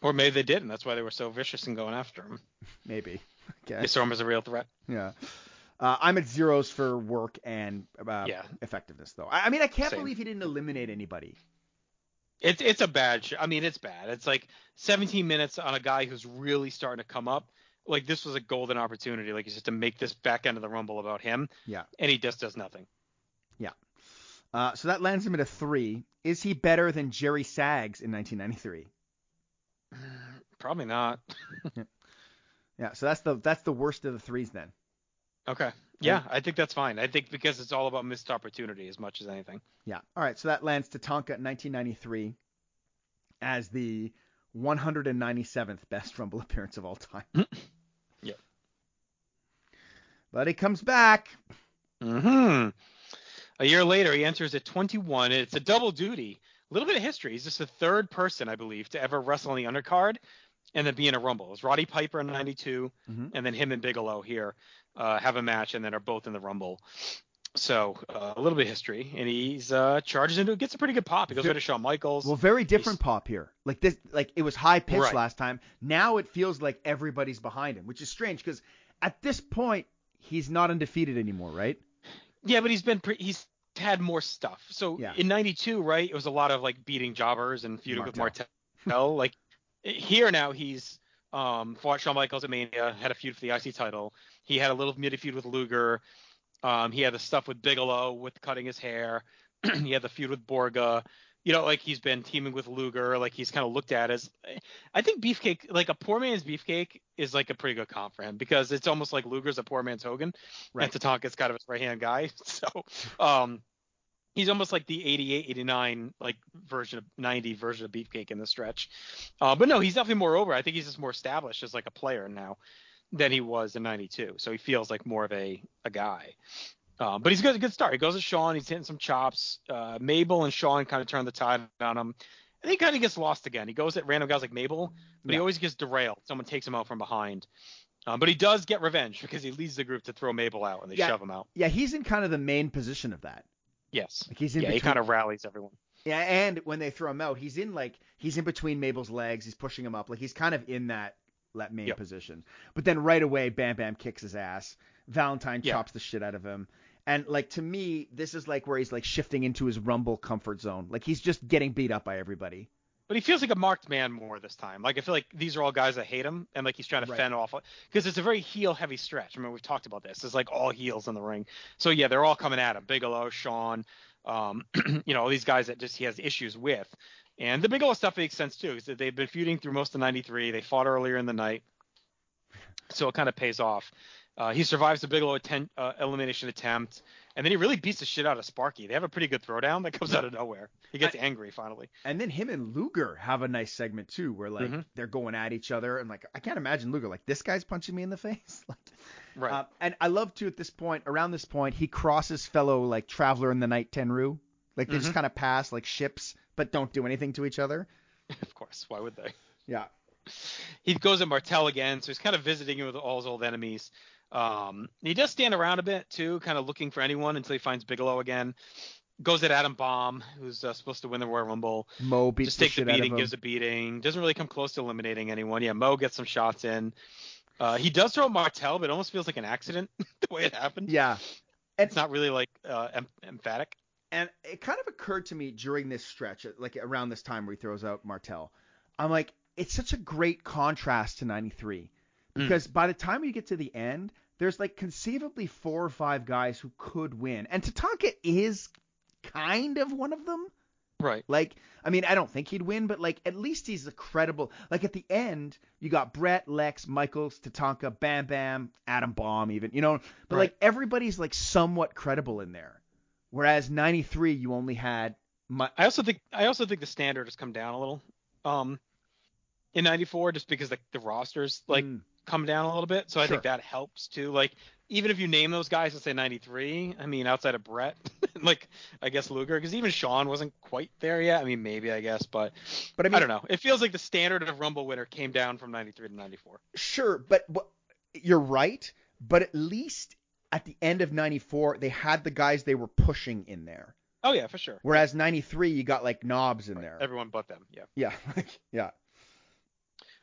Or maybe they didn't. That's why they were so vicious in going after him. Maybe. Okay. They saw him as a real threat. Yeah. Uh, I'm at zeros for work and uh, Yeah. effectiveness, though. I, I mean, I can't Same. believe he didn't eliminate anybody. It's it's a bad. Sh- I mean, it's bad. It's like 17 minutes on a guy who's really starting to come up. Like this was a golden opportunity, like you said, to make this back end of the rumble about him, Yeah. and he just does nothing. Yeah. Uh, so that lands him at a three. Is he better than Jerry Sags in 1993? Probably not. Yeah. yeah. So that's the that's the worst of the threes then. Okay. Yeah, I think that's fine. I think because it's all about missed opportunity as much as anything. Yeah. All right. So that lands Tatanka in 1993 as the 197th best Rumble appearance of all time. But he comes back. hmm A year later, he enters at 21. It's a double duty. A little bit of history. He's just the third person, I believe, to ever wrestle on the undercard and then be in a Rumble. It was Roddy Piper in '92, Mhm. and then him and Bigelow here uh, have a match, and then are both in the Rumble. So uh, a little bit of history, and he's uh, charges into it, gets a pretty good pop. He goes Ve- right to Shawn Michaels. Well, very different pop here. Like this, like it was high pitched Right. last time. Now it feels like everybody's behind him, which is strange because at this point he's not undefeated anymore, right? Yeah, but he's been pre- he's had more stuff. So Yeah. in '92, right, it was a lot of like beating jobbers and feuding with Martel. Like here now, he's um, fought Shawn Michaels at Mania, had a feud for the IC title. He had a little mini feud with Luger. Um, he had the stuff with Bigelow with cutting his hair. he had the feud with Borga. You know, like he's been teaming with Luger. Like he's kind of looked at as, I think Beefcake, like a poor man's Beefcake, is like a pretty good comp for him because it's almost like Luger's a poor man's Hogan, Right. and Tatanka's kind of his right hand guy. So, um, he's almost like the 88, 89 like version of 90 version of Beefcake in the stretch. Uh, but no, he's definitely more over. I think he's just more established as like a player now than he was in 92. So he feels like more of a a guy. Um, but he's got a good start. He goes to Shawn. He's hitting some chops. Uh, Mabel and Shawn kind of turn the tide on him. And he kind of gets lost again. He goes at random guys like Mabel, but he always gets derailed. Someone takes him out from behind. Um, but he does get revenge because he leads the group to throw Mabel out and they Yeah. shove him out. Yeah, he's in kind of the main position of that. Yes. Like he's in Yeah, he kind of rallies everyone. Yeah, and when they throw him out, he's in like he's in between Mabel's legs. He's pushing him up. Like he's kind of in that that main Yep. position. But then right away, Bam Bam kicks his ass. Valentine Yeah. chops the shit out of him. And like to me, this is like where he's like shifting into his Rumble comfort zone. Like he's just getting beat up by everybody. But he feels like a marked man more this time. Like I feel like these are all guys that hate him, and like he's trying to Right. fend off because it's a very heel heavy stretch. I mean, we've talked about this. It's like all heels in the ring. So yeah, they're all coming at him. Bigelow, Shawn, um, you know, all these guys that just he has issues with. And the Bigelow stuff makes sense too, because they've been feuding through most of '93. They fought earlier in the night, so it kind of pays off. Uh, he survives the Bigelow atten- uh, elimination attempt, and then he really beats the shit out of Sparky. They have a pretty good throwdown that comes out of nowhere. He gets angry finally. And then him and Luger have a nice segment too, where like Mhm. they're going at each other, and like I can't imagine Luger like this guy's punching me in the face. like, Right. uh, and I love too at this point, around this point, he crosses fellow like traveler in the night Tenryu. Like they just Mhm. kind of pass like ships, but don't do anything to each other. of course. Why would they? Yeah. he goes at Martel again, so he's kind of visiting him with all his old enemies. Um, he does stand around a bit too, kind of looking for anyone until he finds Bigelow again. Goes at Adam Bomb, who's uh, supposed to win the Royal Rumble. Mo beats Just the takes the shit out of beating, him. gives a beating. Doesn't really come close to eliminating anyone. Yeah, Mo gets some shots in. Uh, he does throw Martel, but it almost feels like an accident the way it happened. Yeah. It's not really like uh, em- emphatic. And it kind of occurred to me during this stretch, like around this time where he throws out Martel. I'm like, it's such a great contrast to 93. Mm. Because by the time you get to the end, there's like conceivably four or five guys who could win, and Tatanka is kind of one of them. Right. Like, I mean, I don't think he'd win, but like at least he's a credible. Like at the end, you got Bret, Lex, Michaels, Tatanka, Bam Bam, Adam Bomb, even you know. But Right. like everybody's like somewhat credible in there. Whereas '93, you only had. My... I also think I also think the standard has come down a little. Um, in '94, just because like the rosters like Mm. Come down a little bit, so I Sure. think that helps too. Like even if you name those guys and say '93, I mean outside of Bret, like I guess Luger, because even Shawn wasn't quite there yet. I mean maybe I guess, but But I mean, I, don't know. It feels like the standard of Rumble winner came down from '93 to '94. Sure, but, but you're right. But at least at the end of '94, they had the guys they were pushing in there. Oh yeah, for sure. Whereas '93, you got like knobs in there. Everyone but them. Yeah. Yeah, like, yeah.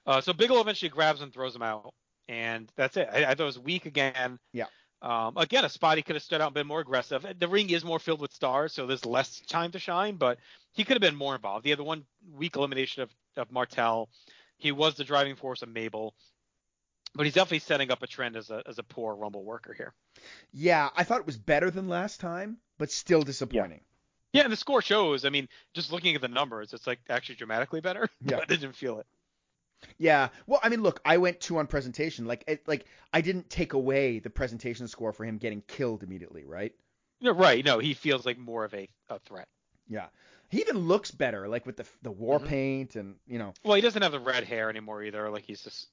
Uh, so Bigelow eventually grabs and throws him out, and that's it. I, I thought it was weak again. Yeah. Um, again, a spot he could have stood out and been more aggressive. The ring is more filled with stars, so there's less time to shine, but he could have been more involved. He had the one weak elimination of, of Martel. He was the driving force of Mabel, but he's definitely setting up a trend as a as a poor Rumble worker here. Yeah, I thought it was better than last time, but still disappointing. Yeah, and the score shows. I mean, just looking at the numbers, it's like actually dramatically better. Yeah. but I didn't feel it. Yeah. Well, I mean, look, I went two on presentation. Like, it, like I didn't take away the presentation score for him getting killed immediately, right? Yeah, right. No, he feels like more of a, a threat. Yeah. He even looks better, like with the the war Mhm. paint and you know. Well, he doesn't have the red hair anymore either. Like he's just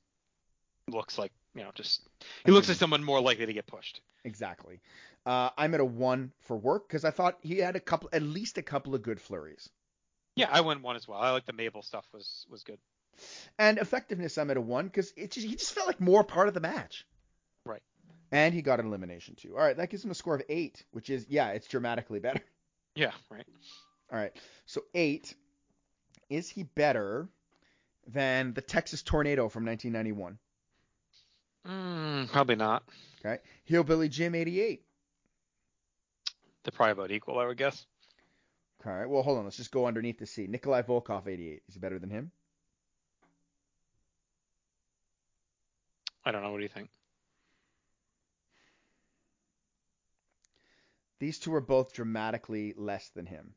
looks like you know just he looks like someone more likely to get pushed. Exactly. Uh, I'm at a one for work because I thought he had a couple, at least a couple of good flurries. Yeah, I went one as well. I like the Mabel stuff was was good. And effectiveness, I'm at a one because it just, he just felt like more part of the match. Right. And he got an elimination too. All right, that gives him a score of eight, which is yeah, it's dramatically better. Yeah, right. All right, so eight. Is he better than the Texas Tornado from 1991? Mm, probably not. Okay, Hillbilly Jim 88. They're probably about equal, I would guess. All right, well hold on, let's just go underneath to see. Nikolai Volkov 88. Is he better than him? I don't know. What do you think? These two are both dramatically less than him.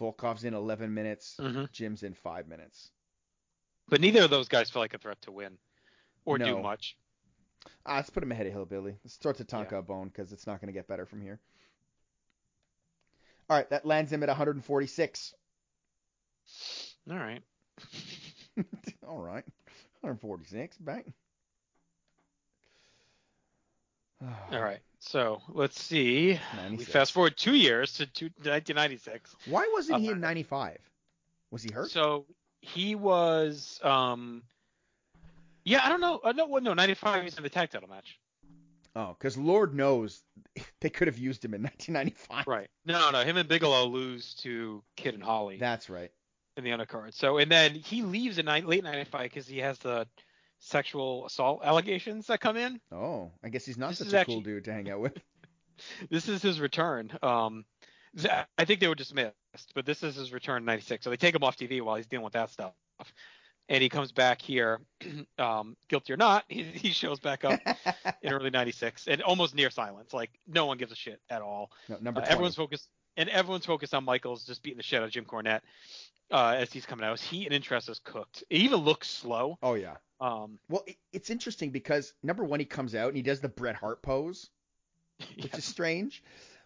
Volkov's in 11 minutes. hmm Jim's in five minutes. But neither of those guys feel like a threat to win or No. do much. Ah, let's put him ahead of Hillbilly. Let's throw Tatanka Yeah. a bone because it's not going to get better from here. All right, that lands him at 146. All right. All right, 146. Bang. All right. So let's see. We fast forward two years to, to 1996. Why wasn't he Uh, in 95? Was he hurt? So he was, um, yeah, I don't know. Uh, no, well, no, 95 he's in the tag title match. Oh, because Lord knows they could have used him in 1995. Right. No, no, him and Bigelow lose to Kid and Holly That's right. in the undercard. So, and then he leaves in late 95 because he has the sexual assault allegations that come in. Oh, I guess he's not This such a actually- cool dude to hang out with. This is his return. Um, I think they were dismissed, but this is his return in 96. So they take him off TV while he's dealing with that stuff. And he comes back here, um, guilty or not, he, he shows back up in early 96 and almost near silence. Like no one gives a shit at all. no, number Uh, everyone's focused, and everyone's focused on Michaels just beating the shit out of Jim Cornette uh, as he's coming out. His heat and interest is cooked. It even looks slow. oh yeah. Um, Well, it, it's interesting because number one, he comes out and he does the Bret Hart pose, which yeah. is strange.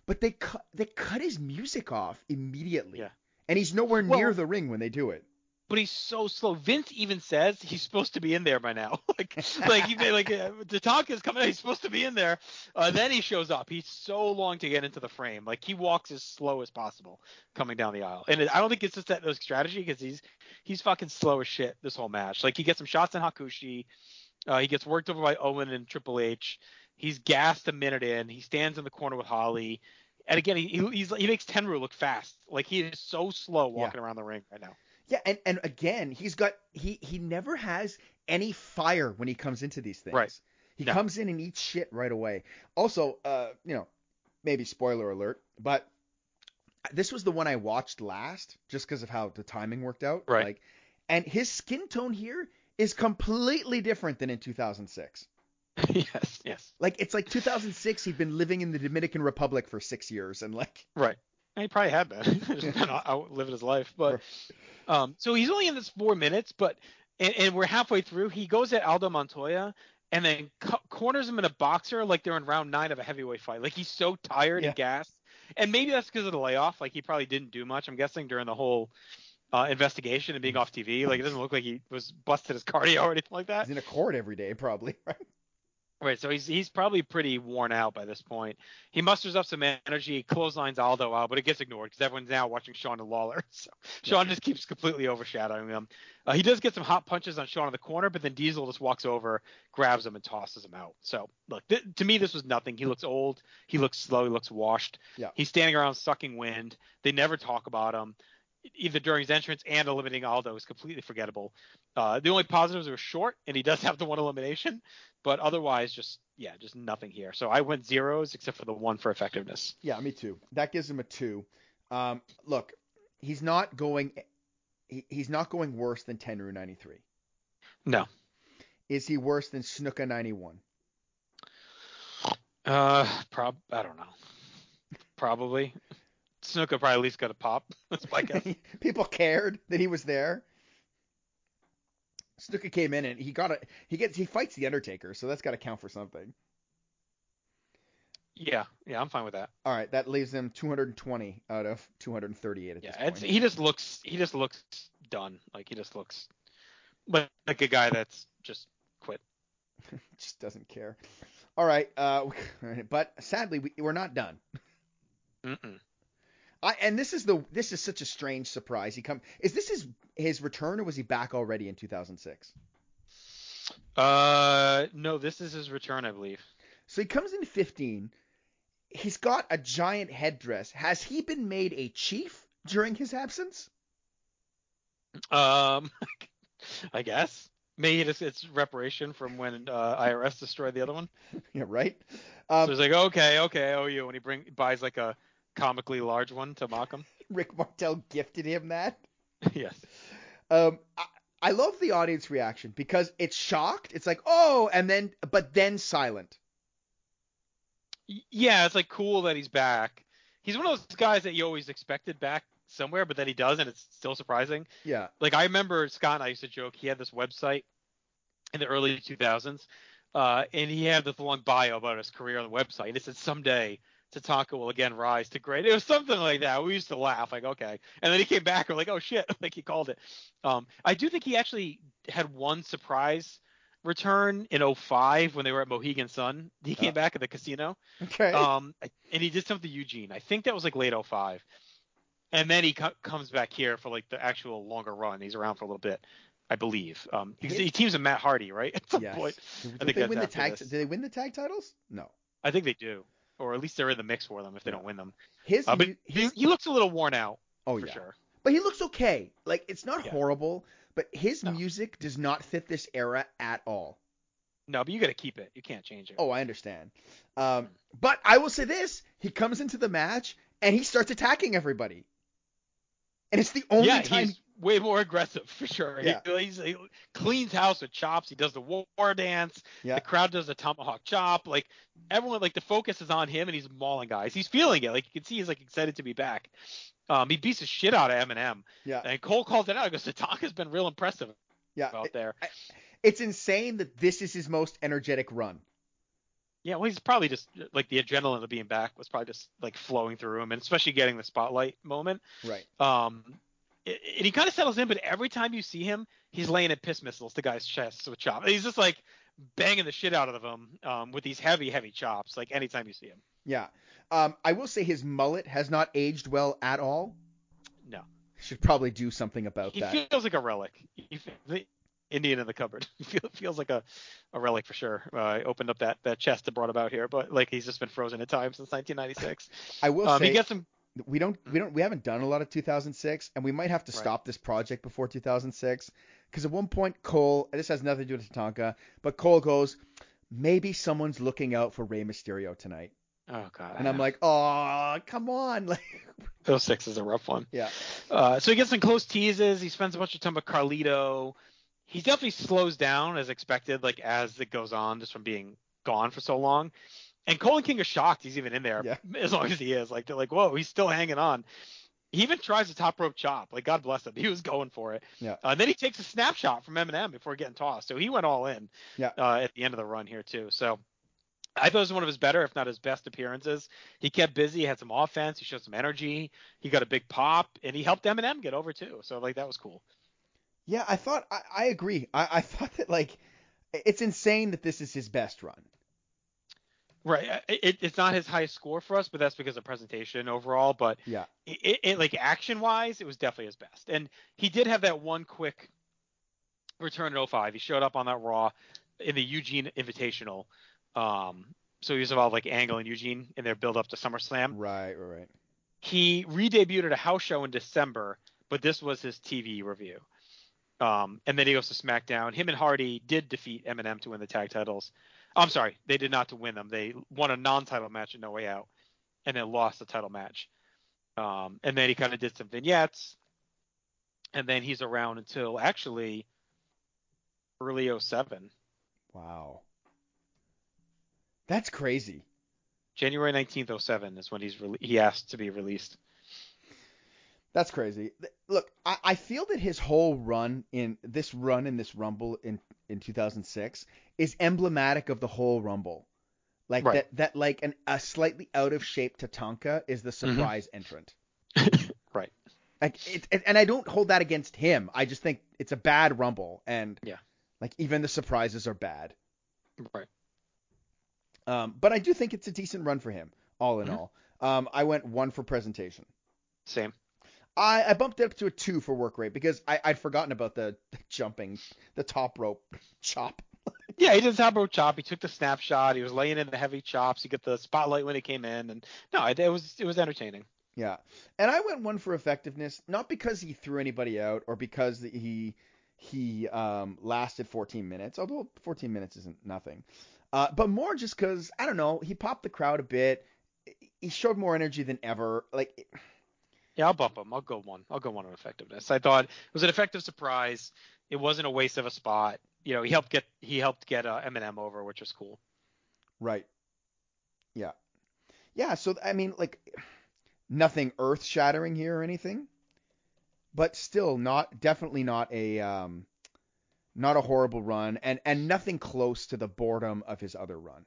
But they cut they cut his music off immediately. Yeah. And he's nowhere Well- near the ring when they do it. But he's so slow. Vince even says he's supposed to be in there by now. like, like, he, like uh, Tatanka's coming out. He's supposed to be in there. Uh, then he shows up. He's so long to get into the frame. Like he walks as slow as possible coming down the aisle. And it, I don't think it's just that strategy because he's he's fucking slow as shit this whole match. Like he gets some shots in Hakushi. Uh, he gets worked over by Owen and Triple H. He's gassed a minute in. He stands in the corner with Holly. And again, he he, makes Tenryu look fast. Like he is so slow walking around the ring right now. Yeah, and, and again, he's got he he never has any fire when he comes into these things. Right. He No. comes in and eats shit right away. Also, uh, you know, maybe spoiler alert, but this was the one I watched last just because of how the timing worked out. Right. Like, and his skin tone here is completely different than in 2006. yes, yes. Like it's like 2006. He'd been living in the Dominican Republic for six years, and like Right. He probably had been. Just been out, living his life. But um, so he's only in this four minutes, but and, and we're halfway through. He goes at Aldo Montoya and then co- corners him in a boxer like they're in round nine of a heavyweight fight. Like he's so tired Yeah. and gassed. And maybe that's because of the layoff. Like he probably didn't do much. I'm guessing during the whole uh, investigation and being off TV. Like it doesn't look like he was busted his cardio or anything like that. he's in a court every day, probably. Right? Right, so he's he's probably pretty worn out by this point. He musters up some energy, clotheslines Aldo out, but it gets ignored because everyone's now watching Shawn and Lawler. So Shawn just keeps completely overshadowing him. Uh, he does get some hot punches on Shawn in the corner, but then Diesel just walks over, grabs him, and tosses him out. So look, th- to me this was nothing. He looks old, he looks slow, he looks washed. Yeah. He's standing around sucking wind. They never talk about him. Either during his entrance and eliminating Aldo is completely forgettable. Uh, the only positives are short, and he does have the one elimination, but otherwise, just yeah, just nothing here. So I went zeros except for the one for effectiveness. Yeah, me too. That gives him a two. Um, look, he's not going. He, he's not going worse than Tenryu 93. No. Is he worse than Snuka 91? Uh, prob I don't know. Probably. Snuka probably at least got a pop. That's my guess. People cared that he was there. Snuka came in and he got a he gets he fights the Undertaker, so that's got to count for something. yeah, yeah, I'm fine with that. All right, that leaves him 220 out of 238 at Yeah, this point. he just looks he just looks done. Like he just looks like, like a guy that's just quit. Just doesn't care. All right, uh, but sadly we, we're not done. Mm-mm. I, and this is the this is such a strange surprise. He come is this his his return or was he back already in 2006? Uh, no, this is his return, I believe. So he comes in 15. He's got a giant headdress. Has he been made a chief during his absence? Um, I guess maybe it's, it's reparation from when uh, IRS destroyed the other one. Yeah, right. so Um, he's like, okay, okay, I owe you, and he bring buys like a comically large one to mock him. Rick Martel gifted him that. yes. Um, I, I love the audience reaction because it's shocked. It's like, oh, and then, but then silent. Yeah, it's like cool that he's back. He's one of those guys that you always expected back somewhere, but then he does, and it's still surprising. Yeah. Like I remember Scott and I used to joke he had this website in the early 2000s, uh, and he had this long bio about his career on the website. And it said someday Tatanka will again rise to great. It was something like that. We used to laugh like, okay. And then he came back. We're like, oh shit, like he called it. Um, I do think he actually had one surprise return in 05 when they were at Mohegan Sun. He came Oh. back at the casino. Okay. Um, and he did something to Eugene. I think that was like late 05. And then he co- comes back here for like the actual longer run. He's around for a little bit, I believe. Um, because he teams with Matt Hardy, right? At some yes. point. Did I think they win the tag? this. Did they win the tag titles? No. I think they do, or at least they're in the mix for them if they don't win them. His, Uh, but mu- he, he looks a little worn out oh for yeah, sure. but he looks okay. Like it's not Yeah. horrible, but his No. music does not fit this era at all. No, but you got to keep it. You can't change it. Oh, I understand. Um, but I will say this: he comes into the match and he starts attacking everybody, and it's the only yeah, time. Way more aggressive for sure. Yeah. He, he's, he cleans house with chops. He does the war dance. Yeah. The crowd does the tomahawk chop. Like everyone, like the focus is on him, and he's mauling guys. He's feeling it. Like you can see, he's like excited to be back. Um, he beats the shit out of MNM, Yeah, and Cole calls it out. He goes, "Tatanka's been real impressive yeah. out It- there." it's insane that this is his most energetic run. Yeah, well, he's probably just like the adrenaline of being back was probably just like flowing through him, and especially getting the spotlight moment. Right. Um, and he kind of settles in, but every time you see him, he's laying at piss missiles to guys' chests with chops. He's just like banging the shit out of them um, with these heavy, heavy chops. Like anytime you see him. Yeah. Um, I will say his mullet has not aged well at all. No. Should probably do something about He that. He feels like a relic. He, Indian in the cupboard. Feels like a, a relic for sure. Uh, I opened up that, that chest and brought about here, but like he's just been frozen in time since 1996. I will Um, say he gets some. We don't we don't we haven't done a lot of 2006, and we might have to Right. stop this project before 2006 because at one point Cole this has nothing to do with Tatanka, but Cole goes, maybe someone's looking out for Rey Mysterio tonight, Oh god. and I'm like, oh come on, like 06 is a rough one. yeah Uh, so he gets some close teases. He spends a bunch of time with Carlito. He definitely slows down as expected, like as it goes on, just from being gone for so long. And Colin King is shocked he's even in there Yeah. as long as he is. Like they're like, whoa, he's still hanging on. He even tries a top rope chop. Like God bless him, he was going for it. Yeah. Uh, then he takes a snapshot from MNM before getting tossed. So he went all in. Yeah. Uh, at the end of the run here too. So I thought it was one of his better, if not his best appearances. He kept busy, he had some offense, he showed some energy, he got a big pop, and he helped MNM get over too. So like that was cool. Yeah, I thought I, I agree. I, I thought that like it's insane that this is his best run. Right. uh, It, it's not his highest score for us, but that's because of presentation overall. But Yeah. it, it, it like action wise, it was definitely his best. And he did have that one quick return at 05. He showed up on that Raw in the Eugene Invitational. Um, so he was involved like Angle and Eugene in their build up to SummerSlam. Right, right, right. He re-debuted at a house show in December, but this was his TV review. Um, and then he goes to SmackDown. Him and Hardy did defeat MNM to win the tag titles. I'm sorry, they did not to win them. They won a non-title match at No Way Out, and then lost the title match. Um, and then he kind of did some vignettes, and then he's around until actually early 07. Wow. That's crazy. January 19th, 07 is when he's re- he asked to be released. That's crazy. Look, I, I feel that his whole run in this run in this Rumble in in 2006 is emblematic of the whole Rumble. Like Right. that that like an a slightly out of shape Tatanka is the surprise entrant. Right. Like it, it, and I don't hold that against him. I just think it's a bad Rumble and Yeah. like even the surprises are bad. Right. Um, but I do think it's a decent run for him, all in Mhm. all. Um, I went one for presentation. Same. I, I bumped it up to a two for work rate because I, I'd forgotten about the, the jumping, the top rope chop. Yeah, he did the top rope chop. He took the snapshot. He was laying in the heavy chops. He got the spotlight when he came in, and no, it, it was it was entertaining. Yeah, and I went one for effectiveness, not because he threw anybody out or because he he um, lasted 14 minutes, although 14 minutes isn't nothing, uh, but more just because I don't know, he popped the crowd a bit. He showed more energy than ever. Like Yeah, I'll bump him. I'll go one. I'll go one on effectiveness. I thought it was an effective surprise. It wasn't a waste of a spot. You know, he helped get he helped get uh, MNM over, which was cool. Right. Yeah. Yeah, so I mean like nothing earth-shattering here or anything, but still not definitely not a um not a horrible run and and nothing close to the boredom of his other run.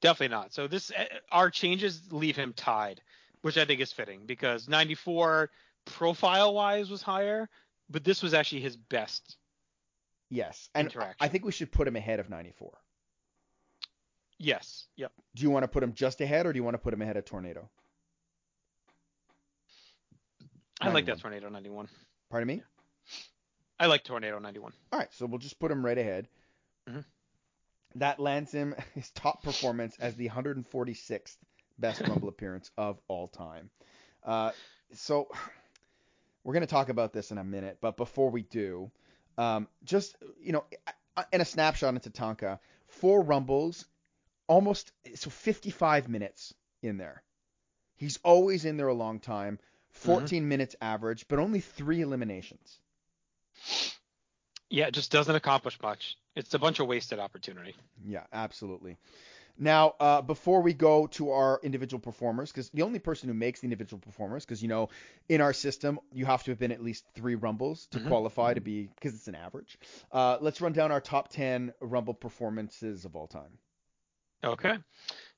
Definitely not. So this uh, our changes leave him tied, which I think is fitting because 94 profile wise was higher, but this was actually his best. Yes. And Interaction. I think we should put him ahead of 94. Yes. Yep. Do you want to put him just ahead or do you want to put him ahead of Tornado? I like that Tornado 91. Pardon me? I like Tornado 91. All right, so we'll just put him right ahead. Mhm. That lands him his top performance as the 146th best Rumble appearance of all time. Uh, so we're going to talk about this in a minute, but before we do, um, just you know, in a snapshot into Tonka, four Rumbles, almost so 55 minutes in there. He's always in there a long time. 14 minutes average, but only three eliminations. Yeah, it just doesn't accomplish much. It's a bunch of wasted opportunity. Yeah, absolutely. Now, uh, before we go to our individual performers, because the only person who makes the individual performers, because you know, in our system, you have to have been at least three rumbles to Mhm. qualify to be, because it's an average. Uh, let's run down our top ten rumble performances of all time. Okay.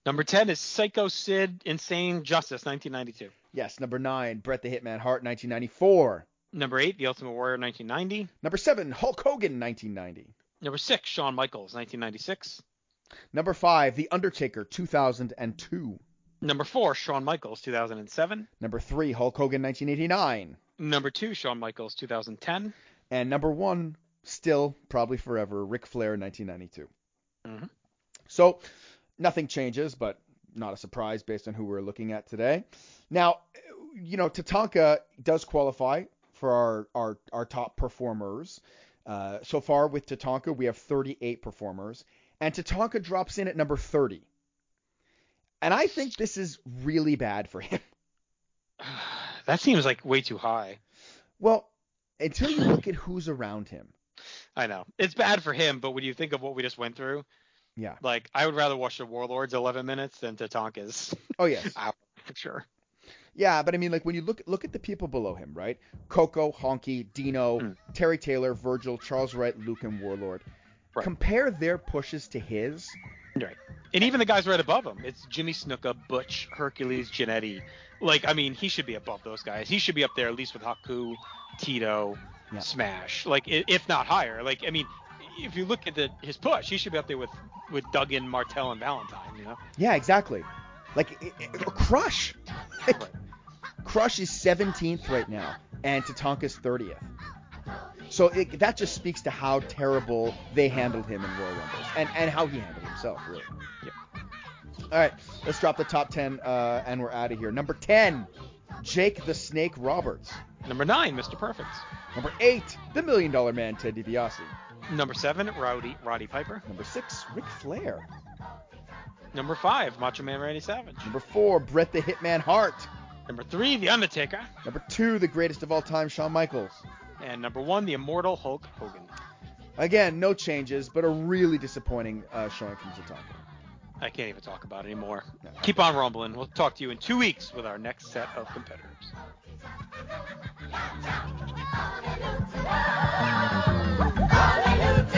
Number 10 is Psycho Sid Insane Justice 1992. Yes, number nine, Bret the Hitman Hart, 1994. Number 8, The Ultimate Warrior 1990. Number seven, Hulk Hogan, 1990. Number 6, Shawn Michaels 1996. Number five, The Undertaker, 2002. Number 4, Shawn Michaels 2007. Number three, Hulk Hogan, 1989. Number 2, Shawn Michaels 2010. And number one, still probably forever, Ric Flair, 1992. Mhm. So nothing changes, but not a surprise based on who we're looking at today. Now, you know, Tatanka does qualify for our our, our top performers. Uh, so far with Tatanka, we have 38 performers, and Tatanka drops in at number 30. And I think this is really bad for him. that seems like way too high. Well, until you look at who's around him. I know. It's bad for him, but when you think of what we just went through, Yeah. Like I would rather watch the Warlords 11 minutes than Tatanka's Oh yes. hour for sure. Yeah, but I mean, like when you look look at the people below him, right? Koko, Honky, Dino, Mm. Terry Taylor, Virgil, Charles Wright, Luke, and Warlord. Right. Compare their pushes to his. Right. And even the guys right above him, it's Jimmy Snuka, Butch, Hercules, Jannetty. Like, I mean, he should be above those guys. He should be up there at least with Haku, Tito, Yeah. Smash. Like, if not higher. Like, I mean, if you look at the, his push, he should be up there with with Duggan, Martel, and Valentine. You know. Yeah, exactly. Like it, it- Crush. Like, Crush is 17th right now, and Tatanka's 30th. So it, that just speaks to how terrible they handled him in Royal Rumbles, and and how he handled himself, really. Yep. All right, let's drop the top 10, uh, and we're out of here. Number 10, Jake the Snake Roberts. Number nine, Mr. Perfect. Number eight, the Million Dollar Man, Ted DiBiase. Number seven, Rowdy Roddy Piper. Number six, Ric Flair. Number five, Macho Man Randy Savage. Number four, Bret the Hitman Hart. Number three, The Undertaker. Number two, the greatest of all time, Shawn Michaels. And number one, the Immortal Hulk Hogan. Again, no changes, but a really disappointing uh, showing from Tatanka. I can't even talk about it anymore. No. Keep on rumbling. We'll talk to you in two weeks with our next set of competitors. Hallelujah.